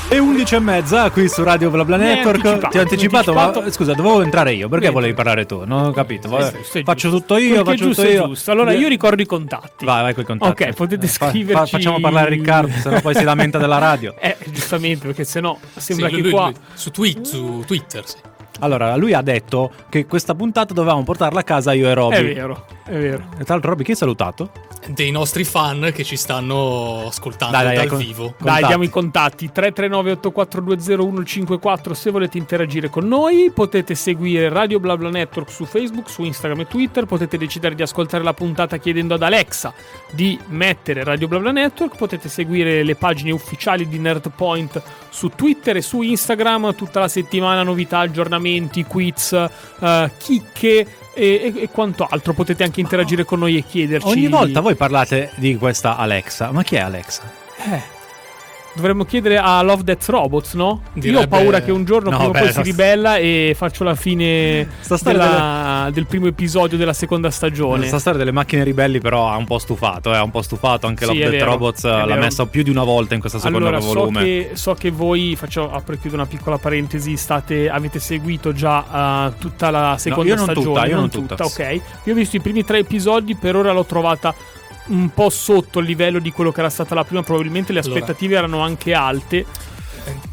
E 11 e mezza qui su Radio BlaBla Network. anticipato, Ti ho anticipato, hai ma anticipato. scusa, dovevo entrare io. Perché Niente. volevi parlare tu? Non ho capito. Vabbè, Sei- sei faccio giusto. tutto io, Quel faccio tutto io. giusto. Allora io ricordo i contatti. Vai, vai con i contatti. Ok, potete Fa- fa- scriverci. facciamo parlare Riccardo, sennò poi si lamenta della radio. [LAUGHS] Eh, giustamente, perché sennò sembra Sì, che lui- qua. lui- su, tweet, su Twitter, sì. Allora, lui ha detto che questa puntata dovevamo portarla a casa io e Robby. È vero, è vero. E tra l'altro, Robby, chi hai salutato? dei nostri fan che ci stanno ascoltando Dai, dai, dal ecco. vivo. Dai, Contatti. diamo i contatti 339 8420 se volete interagire con noi, potete seguire Radio BlaBla Network su Facebook, su Instagram e Twitter, potete decidere di ascoltare la puntata chiedendo ad Alexa di mettere Radio BlaBla Network, potete seguire le pagine ufficiali di Nerdpoint su Twitter e su Instagram tutta la settimana novità, aggiornamenti, quiz, eh, chicche e, e- e quanto altro. Potete anche interagire con noi e chiederci Ogni volta voi parlate di questa Alexa. Ma chi è Alexa? Eh. Dovremmo chiedere a Love Death Robots, no? Io ho Direbbe- paura che un giorno No, prima beh, poi si ribella e faccio la fine della- del primo episodio della seconda stagione. Questa storia delle macchine ribelli, però, ha un po' stufato. Eh, ha un po' stufato. Anche Sì, Love Death vero, Robots l'ha messa più di una volta in questo secondo Allora, so volume. che, so che voi, faccio, apro chiudo una piccola parentesi, state, avete seguito già eh, tutta la seconda io non stagione. tutta, io non tutta. ok. Io ho visto i primi tre episodi, per ora l'ho trovata un po' sotto il livello di quello che era stata la prima, probabilmente le Allora. aspettative erano anche alte.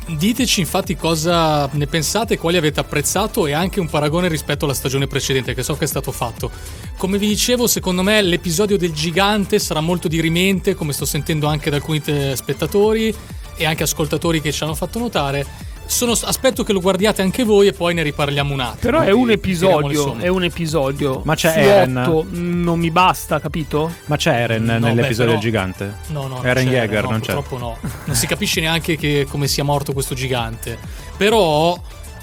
Diteci infatti cosa ne pensate, quali avete apprezzato e anche un paragone rispetto alla stagione precedente, che so che è stato fatto. Come vi dicevo, secondo me l'episodio del gigante sarà molto dirimente, come sto sentendo anche da alcuni spettatori e anche ascoltatori che ci hanno fatto notare. Sono- aspetto che lo guardiate anche voi e poi ne riparliamo un attimo. Però è un episodio, è un episodio. Ma c'è Eren? otto, non mi basta, capito? Ma c'è Eren No, nell'episodio beh, però- del gigante? No, no, non Eren c'è, Yeager, no, non c'è. purtroppo no. Non si capisce neanche che- come sia morto questo gigante. Però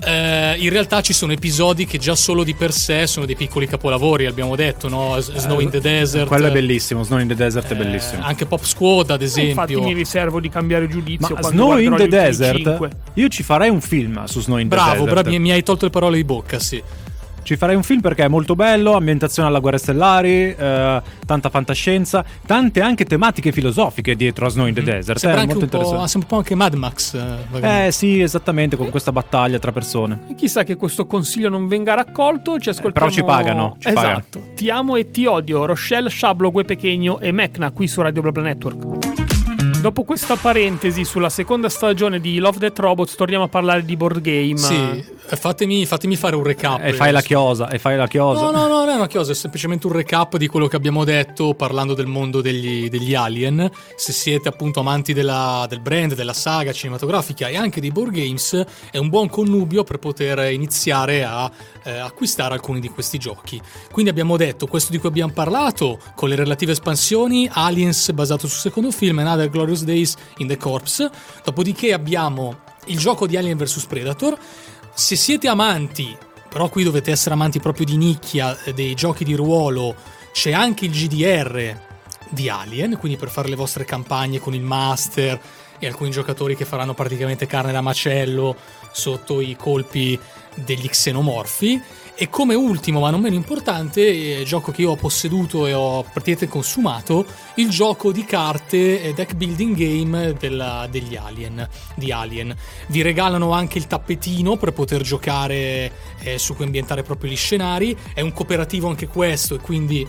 eh, in realtà ci sono episodi che già solo di per sé sono dei piccoli capolavori, abbiamo detto, no? S- Snow in the Desert. Quello è bellissimo, Snow in the Desert è eh, bellissimo. Anche Pop Squad, ad esempio. Infatti mi riservo di cambiare giudizio Ma Snow in the Desert, cinque. io ci farei un film su Snow in the Bravo, Desert. bravi, mi hai tolto le parole di bocca, sì. Ci farei un film perché è molto bello, ambientazione alla guerre stellari, eh, tanta fantascienza, tante anche tematiche filosofiche dietro a Snow in the Desert. Mm. Sembra è anche molto un po', interessante. sembra un po' anche Mad Max. eh. Eh sì, esattamente, con questa battaglia tra persone. Chissà che questo consiglio non venga raccolto, ci ascoltiamo... però ci pagano, ci esatto. Ti amo e ti odio, Rochelle, Shablo, Gue Pechegno e Mecna qui su Radio BlaBla Network. Dopo questa parentesi sulla seconda stagione di Love Death Robots torniamo a parlare di board game. Sì, eh, fatemi, fatemi fare un recap. E fai la chiosa, e fai la chiosa. No, no, no, non è una cosa, è semplicemente un recap di quello che abbiamo detto parlando del mondo degli, degli alien. Se siete appunto amanti della- del brand, della saga cinematografica e anche dei board games, è un buon connubio per poter iniziare a eh, acquistare alcuni di questi giochi. Quindi abbiamo detto questo di cui abbiamo parlato, con le relative espansioni, Aliens basato sul secondo film, Another Glorious Days in the Corps. Dopodiché abbiamo il gioco di Alien vs Predator. Se siete amanti però qui dovete essere amanti proprio di nicchia eh, dei giochi di ruolo. C'è anche il GDR di Alien, quindi per fare le vostre campagne con il master e alcuni giocatori che faranno praticamente carne da macello sotto i colpi degli xenomorfi. E come ultimo, ma non meno importante, eh, gioco che io ho posseduto e ho praticamente consumato, il gioco di carte e deck building game della- degli Alien, di Alien. Vi regalano anche il tappetino per poter giocare eh, su cui ambientare proprio gli scenari. È un cooperativo anche questo, e quindi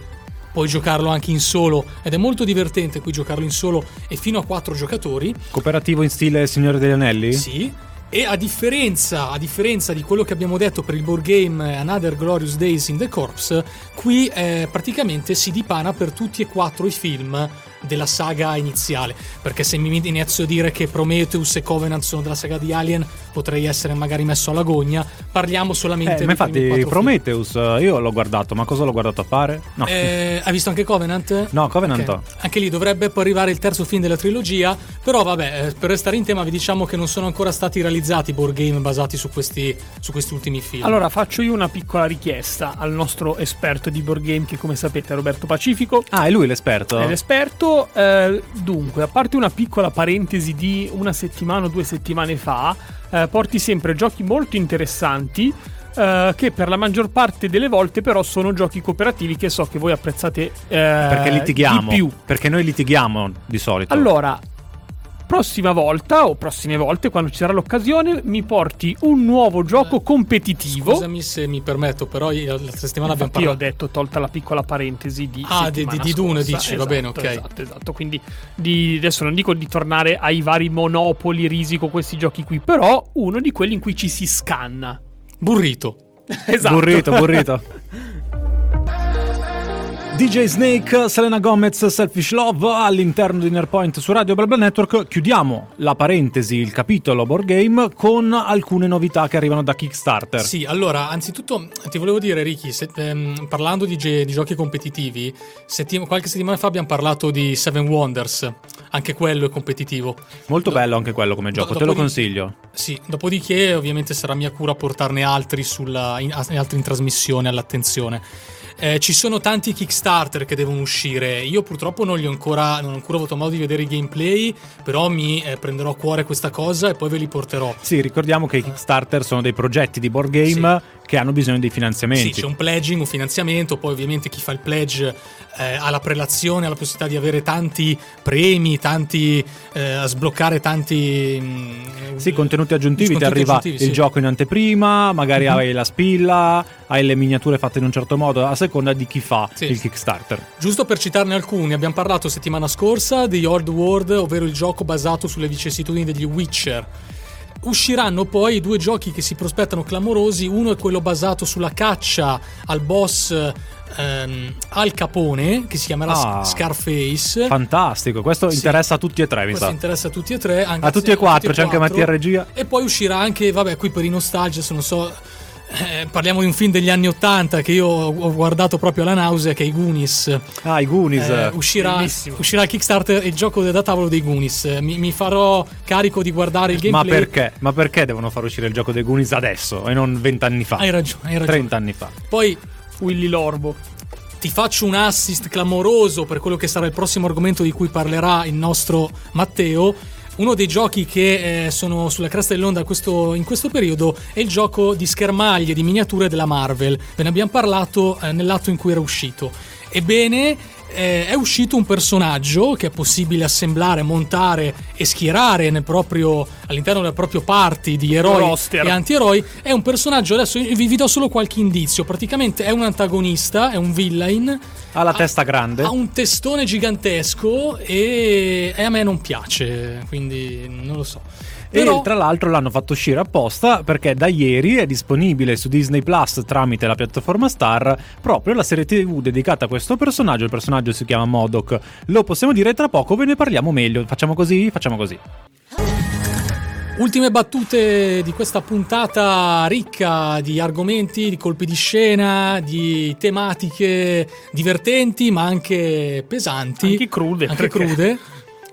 puoi giocarlo anche in solo. Ed è molto divertente qui giocarlo in solo e fino a quattro giocatori. Cooperativo in stile Signore degli Anelli? Sì. E a differenza, a differenza di quello che abbiamo detto per il board game Another Glorious Days in the Corps, qui eh, praticamente si dipana per tutti e quattro i film della saga iniziale. Perché se mi inizio a dire che Prometheus e Covenant sono della saga di Alien, potrei essere magari messo alla gogna. Parliamo solamente Eh, ma infatti Prometheus eh, io l'ho guardato, ma cosa l'ho guardato a fare? No. film. Eh, hai visto anche Covenant? No, Covenant Ok. no. Anche lì dovrebbe poi arrivare il terzo film della trilogia, però vabbè, eh, per restare in tema vi diciamo che non sono ancora stati realizzati board game basati su questi, su questi ultimi film. Allora faccio io una piccola richiesta al nostro esperto di board game che come sapete è Roberto Pacifico. Ah, è lui l'esperto? È l'esperto. Eh, dunque, a parte una piccola parentesi di una settimana o due settimane fa, eh, porti sempre giochi molto interessanti. eh, che per la maggior parte delle volte però sono giochi cooperativi che so che voi apprezzate eh, Perché litighiamo. di più. Perché noi litighiamo di solito. Allora, prossima volta o prossime volte, quando ci sarà l'occasione, mi porti un nuovo gioco competitivo. Scusami se mi permetto, però io l'altra settimana abbiamo Infatti io ho parlato. detto, tolta la piccola parentesi di Ah, di- di- di Dune dici, va bene, ok. Esatto, esatto. Quindi di- adesso non dico di tornare ai vari Monopoli, Risico, questi giochi qui, però uno di quelli in cui ci si scanna. Burrito. [LAUGHS] Esatto. Burrito, burrito. [LAUGHS] DJ Snake, Selena Gomez, Selfish Love all'interno di Nerpoint su Radio BlaBla Network. Chiudiamo la parentesi, il capitolo board game con alcune novità che arrivano da Kickstarter. Sì, allora, anzitutto ti volevo dire, Ricky, se- ehm, parlando di, ge- di giochi competitivi, setti- qualche settimana fa abbiamo parlato di Seven Wonders, anche quello è competitivo. Molto bello anche quello come gioco, te lo consiglio. Sì, dopodiché ovviamente sarà mia cura portarne altri, sulla, in, altri in trasmissione all'attenzione. Eh, ci sono tanti Kickstarter che devono uscire. Io purtroppo non li ho ancora, non ho ancora avuto modo di vedere i gameplay, però mi eh, prenderò a cuore questa cosa e poi ve li porterò. Sì, ricordiamo che i Kickstarter sono dei progetti di board game che hanno bisogno di finanziamenti. Sì, c'è un pledging, un finanziamento, poi ovviamente chi fa il pledge eh, ha la prelazione, ha la possibilità di avere tanti premi, tanti eh, a sbloccare tanti mm, Sì, contenuti aggiuntivi, ti arriva aggiuntivi, il sì. gioco in anteprima, magari hai la spilla, hai le miniature fatte in un certo modo, a seconda di chi fa Sì. il Kickstarter. Giusto per citarne alcuni, abbiamo parlato settimana scorsa di Old World, ovvero il gioco basato sulle vicissitudini degli Witcher. Usciranno poi due giochi che si prospettano clamorosi, uno è quello basato sulla caccia al boss ehm, Al Capone, che si chiamerà Ah. Scarface. Fantastico, questo Sì. interessa a tutti e tre, mi Questo sa. interessa a tutti e tre. Anche A tutti e quattro, tutti c'è anche quattro. Mattia Regia. E poi uscirà anche, vabbè, qui per i nostalgia, se non so, Eh, parliamo di un film degli anni Ottanta che io ho guardato proprio alla nausea, che è i Goonies. Ah, i Goonies. Eh, uscirà, uscirà il Kickstarter il gioco da tavolo dei Goonies. Mi, mi farò carico di guardare il Ma gameplay. perché? Ma perché devono far uscire il gioco dei Goonies adesso e non vent'anni fa? Hai ragione, hai ragione. 30 anni fa. Poi Willy Lorbo. ti faccio un assist clamoroso per quello che sarà il prossimo argomento di cui parlerà il nostro Matteo. Uno dei giochi che eh, sono sulla cresta dell'onda questo- in questo periodo è il gioco di schermaglie, di miniature della Marvel. Ve ne abbiamo parlato eh, nell'atto in cui era uscito. Ebbene, eh, è uscito un personaggio che è possibile assemblare, montare e schierare nel proprio- all'interno del proprio party di eroi Roster. e antieroi. È un personaggio, adesso vi, vi do solo qualche indizio. Praticamente è un antagonista, è un villain. Ha la testa grande. Ha un testone gigantesco e, e a me non piace, quindi non lo so. Però, E tra l'altro l'hanno fatto uscire apposta perché da ieri è disponibile su Disney Plus tramite la piattaforma Star proprio la serie TV dedicata a questo personaggio. Il personaggio si chiama Modoc. Lo possiamo dire tra poco, ve ne parliamo meglio. Facciamo così? Facciamo così. ultime battute di questa puntata ricca di argomenti, di colpi di scena, di tematiche divertenti ma anche pesanti. Anche crude, Anche perché- crude.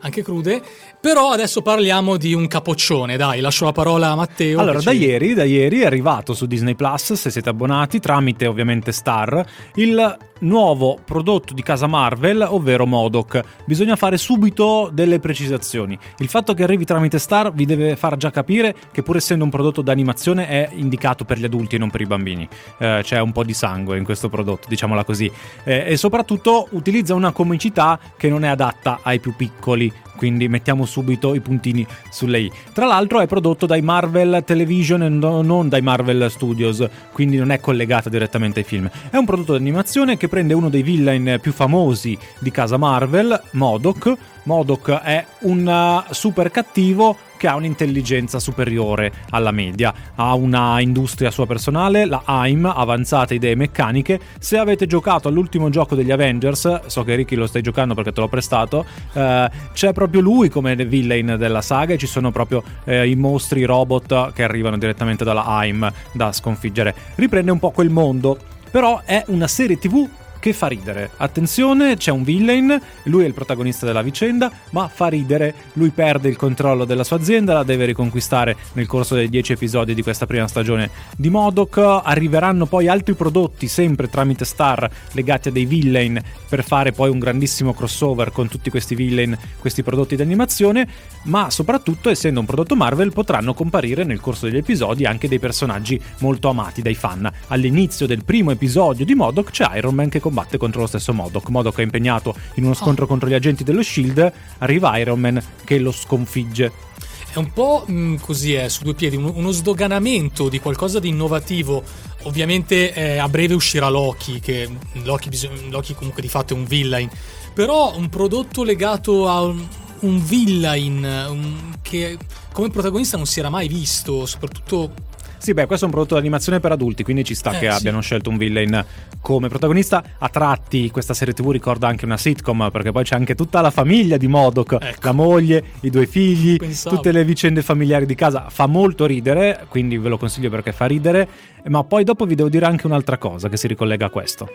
Anche crude. Però adesso parliamo di un capoccione, dai, lascio la parola a Matteo. Allora, da ieri, da ieri è arrivato su Disney Plus, se siete abbonati, tramite ovviamente Star, il nuovo prodotto di casa Marvel, ovvero Modoc. Bisogna fare subito delle precisazioni. Il fatto che arrivi tramite Star vi deve far già capire che pur essendo un prodotto d'animazione è indicato per gli adulti e non per i bambini. Eh, c'è un po' di sangue in questo prodotto, diciamola così. Eh, e soprattutto utilizza una comicità che non è adatta ai più piccoli quindi mettiamo subito i puntini sulle i. Tra l'altro è prodotto dai Marvel Television e no- non dai Marvel Studios, quindi non è collegato direttamente ai film. È un prodotto di animazione che prende uno dei villain più famosi di casa Marvel, Modoc. Modoc è un uh, super cattivo che ha un'intelligenza superiore alla media, ha una industria sua personale, la AIM, avanzate idee meccaniche. Se avete giocato all'ultimo gioco degli Avengers, so che Ricky lo stai giocando perché te l'ho prestato, eh, c'è proprio lui come villain della saga e ci sono proprio eh, i mostri robot che arrivano direttamente dalla AIM da sconfiggere. Riprende un po' quel mondo, però è una serie TV che fa ridere. Attenzione, c'è un villain, lui è il protagonista della vicenda, ma fa ridere, lui perde il controllo della sua azienda, la deve riconquistare nel corso dei dieci episodi di questa prima stagione di Modoc, arriveranno poi altri prodotti sempre tramite Star legati a dei villain per fare poi un grandissimo crossover con tutti questi villain, questi prodotti di animazione, ma soprattutto essendo un prodotto Marvel potranno comparire nel corso degli episodi anche dei personaggi molto amati dai fan. All'inizio del primo episodio di Modoc c'è Iron Man che combatte contro lo stesso Modoc. Modoc è impegnato in uno scontro contro gli agenti dello Shield, arriva Iron Man che lo sconfigge. È un po' mh, così, è su due piedi, uno, sdoganamento di qualcosa di innovativo. Ovviamente eh, a breve uscirà Loki, che Loki, bisog- Loki comunque di fatto è un villain, però un prodotto legato a un, un villain un- che come protagonista non si era mai visto, soprattutto Sì, beh, questo è un prodotto di animazione per adulti, quindi ci sta Eh, che sì. abbiano scelto un villain come protagonista. A tratti questa serie TV ricorda anche una sitcom, perché poi c'è anche tutta la famiglia di Modoc, Ecco. la moglie, i due figli, Pensavo. tutte le vicende familiari di casa. Fa molto ridere, quindi ve lo consiglio perché fa ridere, ma poi dopo vi devo dire anche un'altra cosa che si ricollega a questo.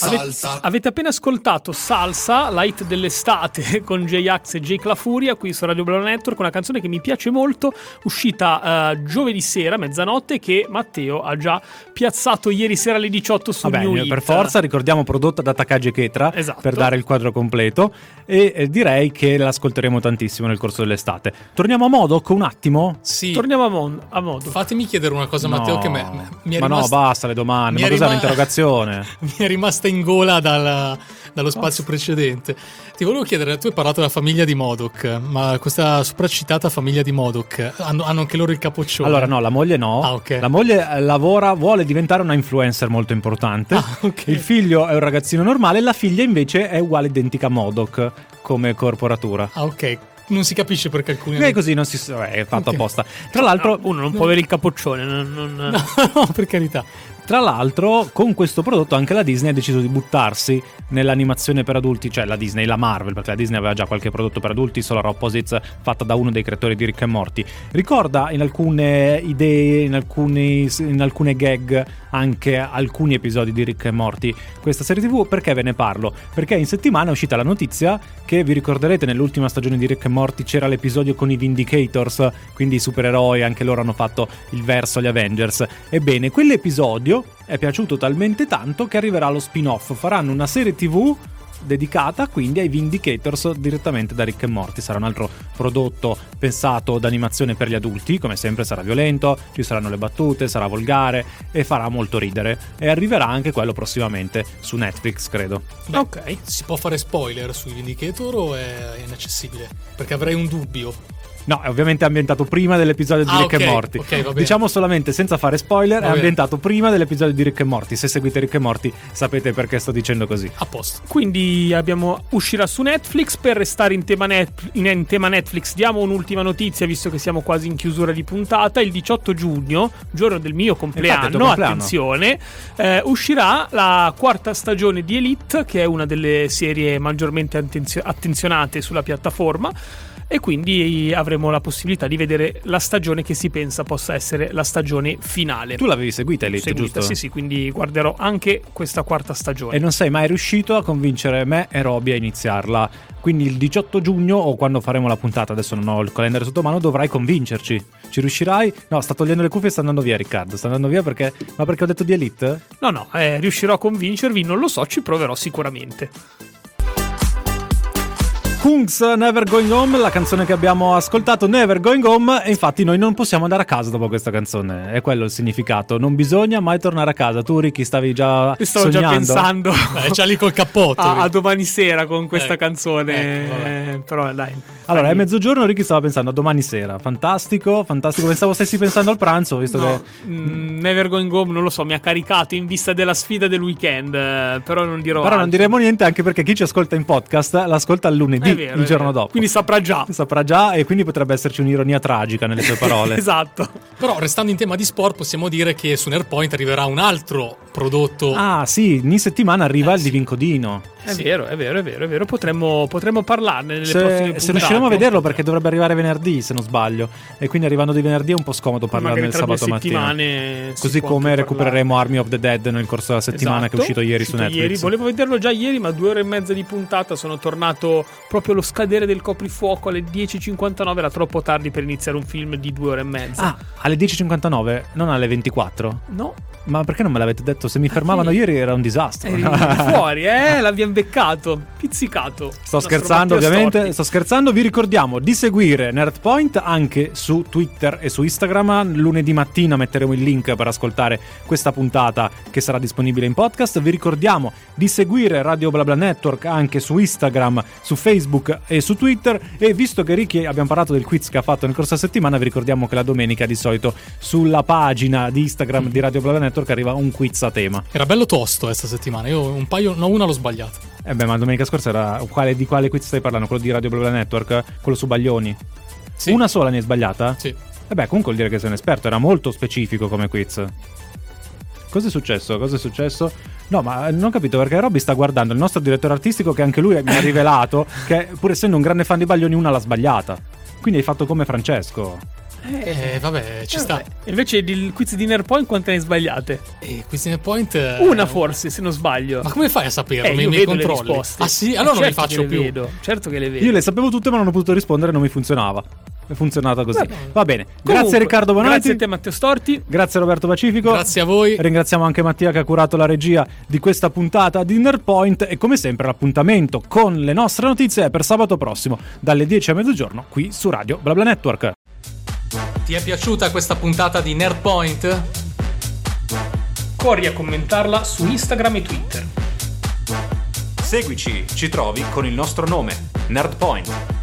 Ave- avete appena ascoltato Salsa, Light dell'estate [LAUGHS] con J-Ax e Jake La Furia qui su Radio Blau Network, una canzone che mi piace molto, uscita eh, giovedì sera, mezzanotte, che Matteo ha già piazzato ieri sera alle 18 su Vabbè, New per Hit. forza ricordiamo prodotta da Takagi e Ketra Esatto. per dare il quadro completo e eh, direi che l'ascolteremo tantissimo nel corso dell'estate. Torniamo a Modoc un attimo? sì. Torniamo a, mon- a modo. Fatemi chiedere una cosa, Matteo, No. che me- me- mi è Ma rimasta- no, basta le domande, mi ma cos'è un'interrogazione? [LAUGHS] mi è rimasta in gola dal- dallo spazio precedente. Ti volevo chiedere, tu hai parlato della famiglia di Modoc, ma questa sopracitata famiglia di Modoc hanno, hanno anche loro il capoccione? Allora no, la moglie no. Ah, ok. La moglie eh, lavora, vuole diventare una influencer molto importante. Ah, ok. Il figlio è un ragazzino normale, la figlia invece è uguale identica a Modoc come corporatura. Ah, ok. Non si capisce perché alcuni... E così non si sa, è fatto Ok. apposta. Tra l'altro uno non può avere il capoccione, non, non- [LAUGHS] No, no, per carità. Tra l'altro, con questo prodotto anche la Disney ha deciso di buttarsi nell'animazione per adulti, cioè la Disney, la Marvel, perché la Disney aveva già qualche prodotto per adulti, Solar Opposites, fatta da uno dei creatori di Rick e Morty. Ricorda in alcune idee, in, alcuni, in alcune gag, anche alcuni episodi di Rick e Morty questa serie TV. Perché ve ne parlo? Perché in settimana è uscita la notizia che vi ricorderete nell'ultima stagione di Rick e Morty c'era l'episodio con i Vindicators, quindi i supereroi, anche loro hanno fatto il verso agli Avengers. Ebbene, quell'episodio è piaciuto talmente tanto che arriverà lo spin-off. Faranno una serie TV dedicata quindi ai Vindicators direttamente da Rick e Morty. Sarà un altro prodotto pensato d'animazione per gli adulti, come sempre sarà violento, ci saranno le battute, sarà volgare e farà molto ridere. E arriverà anche quello prossimamente su Netflix, credo. Beh, ok. Si può fare spoiler sui Vindicator o è inaccessibile? Perché avrei un dubbio. No, è ovviamente ambientato prima dell'episodio di Ah, Rick ok, e Morty. ok, va bene. diciamo solamente senza fare spoiler, Va è bene. ambientato prima dell'episodio di Rick e Morty. Se seguite Rick e Morty sapete perché sto dicendo così. A posto. Quindi abbiamo, uscirà su Netflix. Per restare in tema, net- in- in tema Netflix, diamo un'ultima notizia, visto che siamo quasi in chiusura di puntata. Il 18 giugno, giorno del mio compleanno, compleanno. attenzione, eh, uscirà la quarta stagione di Elite, che è una delle serie maggiormente attenzio- attenzionate sulla piattaforma. E quindi avremo la possibilità di vedere la stagione che si pensa possa essere la stagione finale. Tu l'avevi seguita Elite, Seguita, giusto? Sì, sì, quindi guarderò anche questa quarta stagione. E non sei mai riuscito a convincere me e Roby a iniziarla. Quindi il 18 giugno o quando faremo la puntata, adesso non ho il calendario sotto mano, dovrai convincerci. Ci riuscirai? No, sta togliendo le cuffie e sta andando via Riccardo. Sta andando via perché... Ma perché ho detto di Elite? No, no, eh, riuscirò a convincervi, non lo so, ci proverò sicuramente. Kungs Never Going Home, la canzone che abbiamo ascoltato, Never Going Home, e infatti noi non possiamo andare a casa dopo questa canzone, è quello il significato, non bisogna mai tornare a casa. Tu Ricky stavi già Io stavo già sognando? pensando [LAUGHS] È già lì col cappotto. a, a domani sera con questa Ecco, canzone, ecco, eh, però dai. Allora, è mezzogiorno, Ricky stava pensando a domani sera, fantastico, fantastico, pensavo stessi pensando al pranzo, visto No, che... mm, Never Going Home, non lo so, mi ha caricato in vista della sfida del weekend, eh, però non dirò Però non altro. diremo niente anche perché chi ci ascolta in podcast l'ascolta il lunedì, È vero, il giorno dopo. Quindi saprà già. saprà già e quindi potrebbe esserci un'ironia tragica nelle sue parole. [LAUGHS] esatto. Però restando in tema di sport possiamo dire che su Nerpoint arriverà un altro prodotto. Ah sì, ogni settimana arriva Eh, il sì. Divincodino. È vero, è vero, è vero, è vero. Potremmo, potremmo parlarne nelle Se, prossime se riusciremo a vederlo perché dovrebbe arrivare venerdì se non sbaglio e quindi arrivando di venerdì è un po' scomodo parlarne il sabato mattina. Così come recupereremo Army of the Dead nel corso della settimana che è Esatto, uscito ieri su Netflix. Ieri. Volevo vederlo già ieri, ma due ore e mezza di puntata sono tornato proprio allo scadere del coprifuoco alle 10.59. Era troppo tardi per iniziare un film di due ore e mezza. Ah, alle 10.59, non alle 24. no, Ma perché non me l'avete detto? Se mi fermavano sì. ieri era un disastro. eri [LAUGHS] fuori, eh? L'abbiamo beccato. Pizzicato. Sto scherzando, ovviamente. Storti. Sto scherzando. Vi ricordiamo di seguire Nerdpoint anche su Twitter e su Instagram. Lunedì mattina metteremo il link per ascoltare questa puntata che sarà disponibile in podcast. Vi ricordiamo di seguire Radio BlaBla Network anche su Instagram, su Facebook e su Twitter. E visto che Ricky abbiamo parlato del quiz che ha fatto nel corso della settimana, vi ricordiamo che la domenica di solito sulla pagina di Instagram di Radio BlaBla Network arriva un quiz a tema. Era bello tosto questa settimana. Io un paio, no, una l'ho sbagliato. Eh beh, ma domenica scorsa era. Quale, di quale quiz stai parlando? Quello di Radio BlaBla Network? Quello su Baglioni? Sì. Una sola ne è sbagliata? Sì. E beh, comunque vuol dire che sei un esperto, era molto specifico come quiz. Cosa è successo? Cosa è successo? No, ma non ho capito perché Robby sta guardando il nostro direttore artistico che anche lui mi ha rivelato [LAUGHS] che pur essendo un grande fan di Baglioni una l'ha sbagliata. Quindi hai fatto come Francesco. Eh, vabbè, ci sta. Invece il quiz di Nerpoint quante ne hai sbagliate? E Quiz Point. eh, Una forse, se non sbaglio. Ma come fai a saperlo? Eh, vedo le controlli? risposte. Ah, sì? Allora non li Certo faccio le più. Vedo. Certo che le vedo. Io le sapevo tutte ma non ho potuto rispondere, non mi funzionava. È funzionata così. Vabbè. Va bene. Comunque, grazie Riccardo Bonotti. Grazie a te Matteo Storti. Grazie Roberto Pacifico. Grazie a voi. Ringraziamo anche Mattia che ha curato la regia di questa puntata di Nerdpoint e come sempre l'appuntamento con le nostre notizie è per sabato prossimo dalle 10 a mezzogiorno qui su Radio BlaBla Network. Ti è piaciuta questa puntata di Nerdpoint? Corri a commentarla su Instagram e Twitter. Seguici, ci trovi con il nostro nome, Nerdpoint.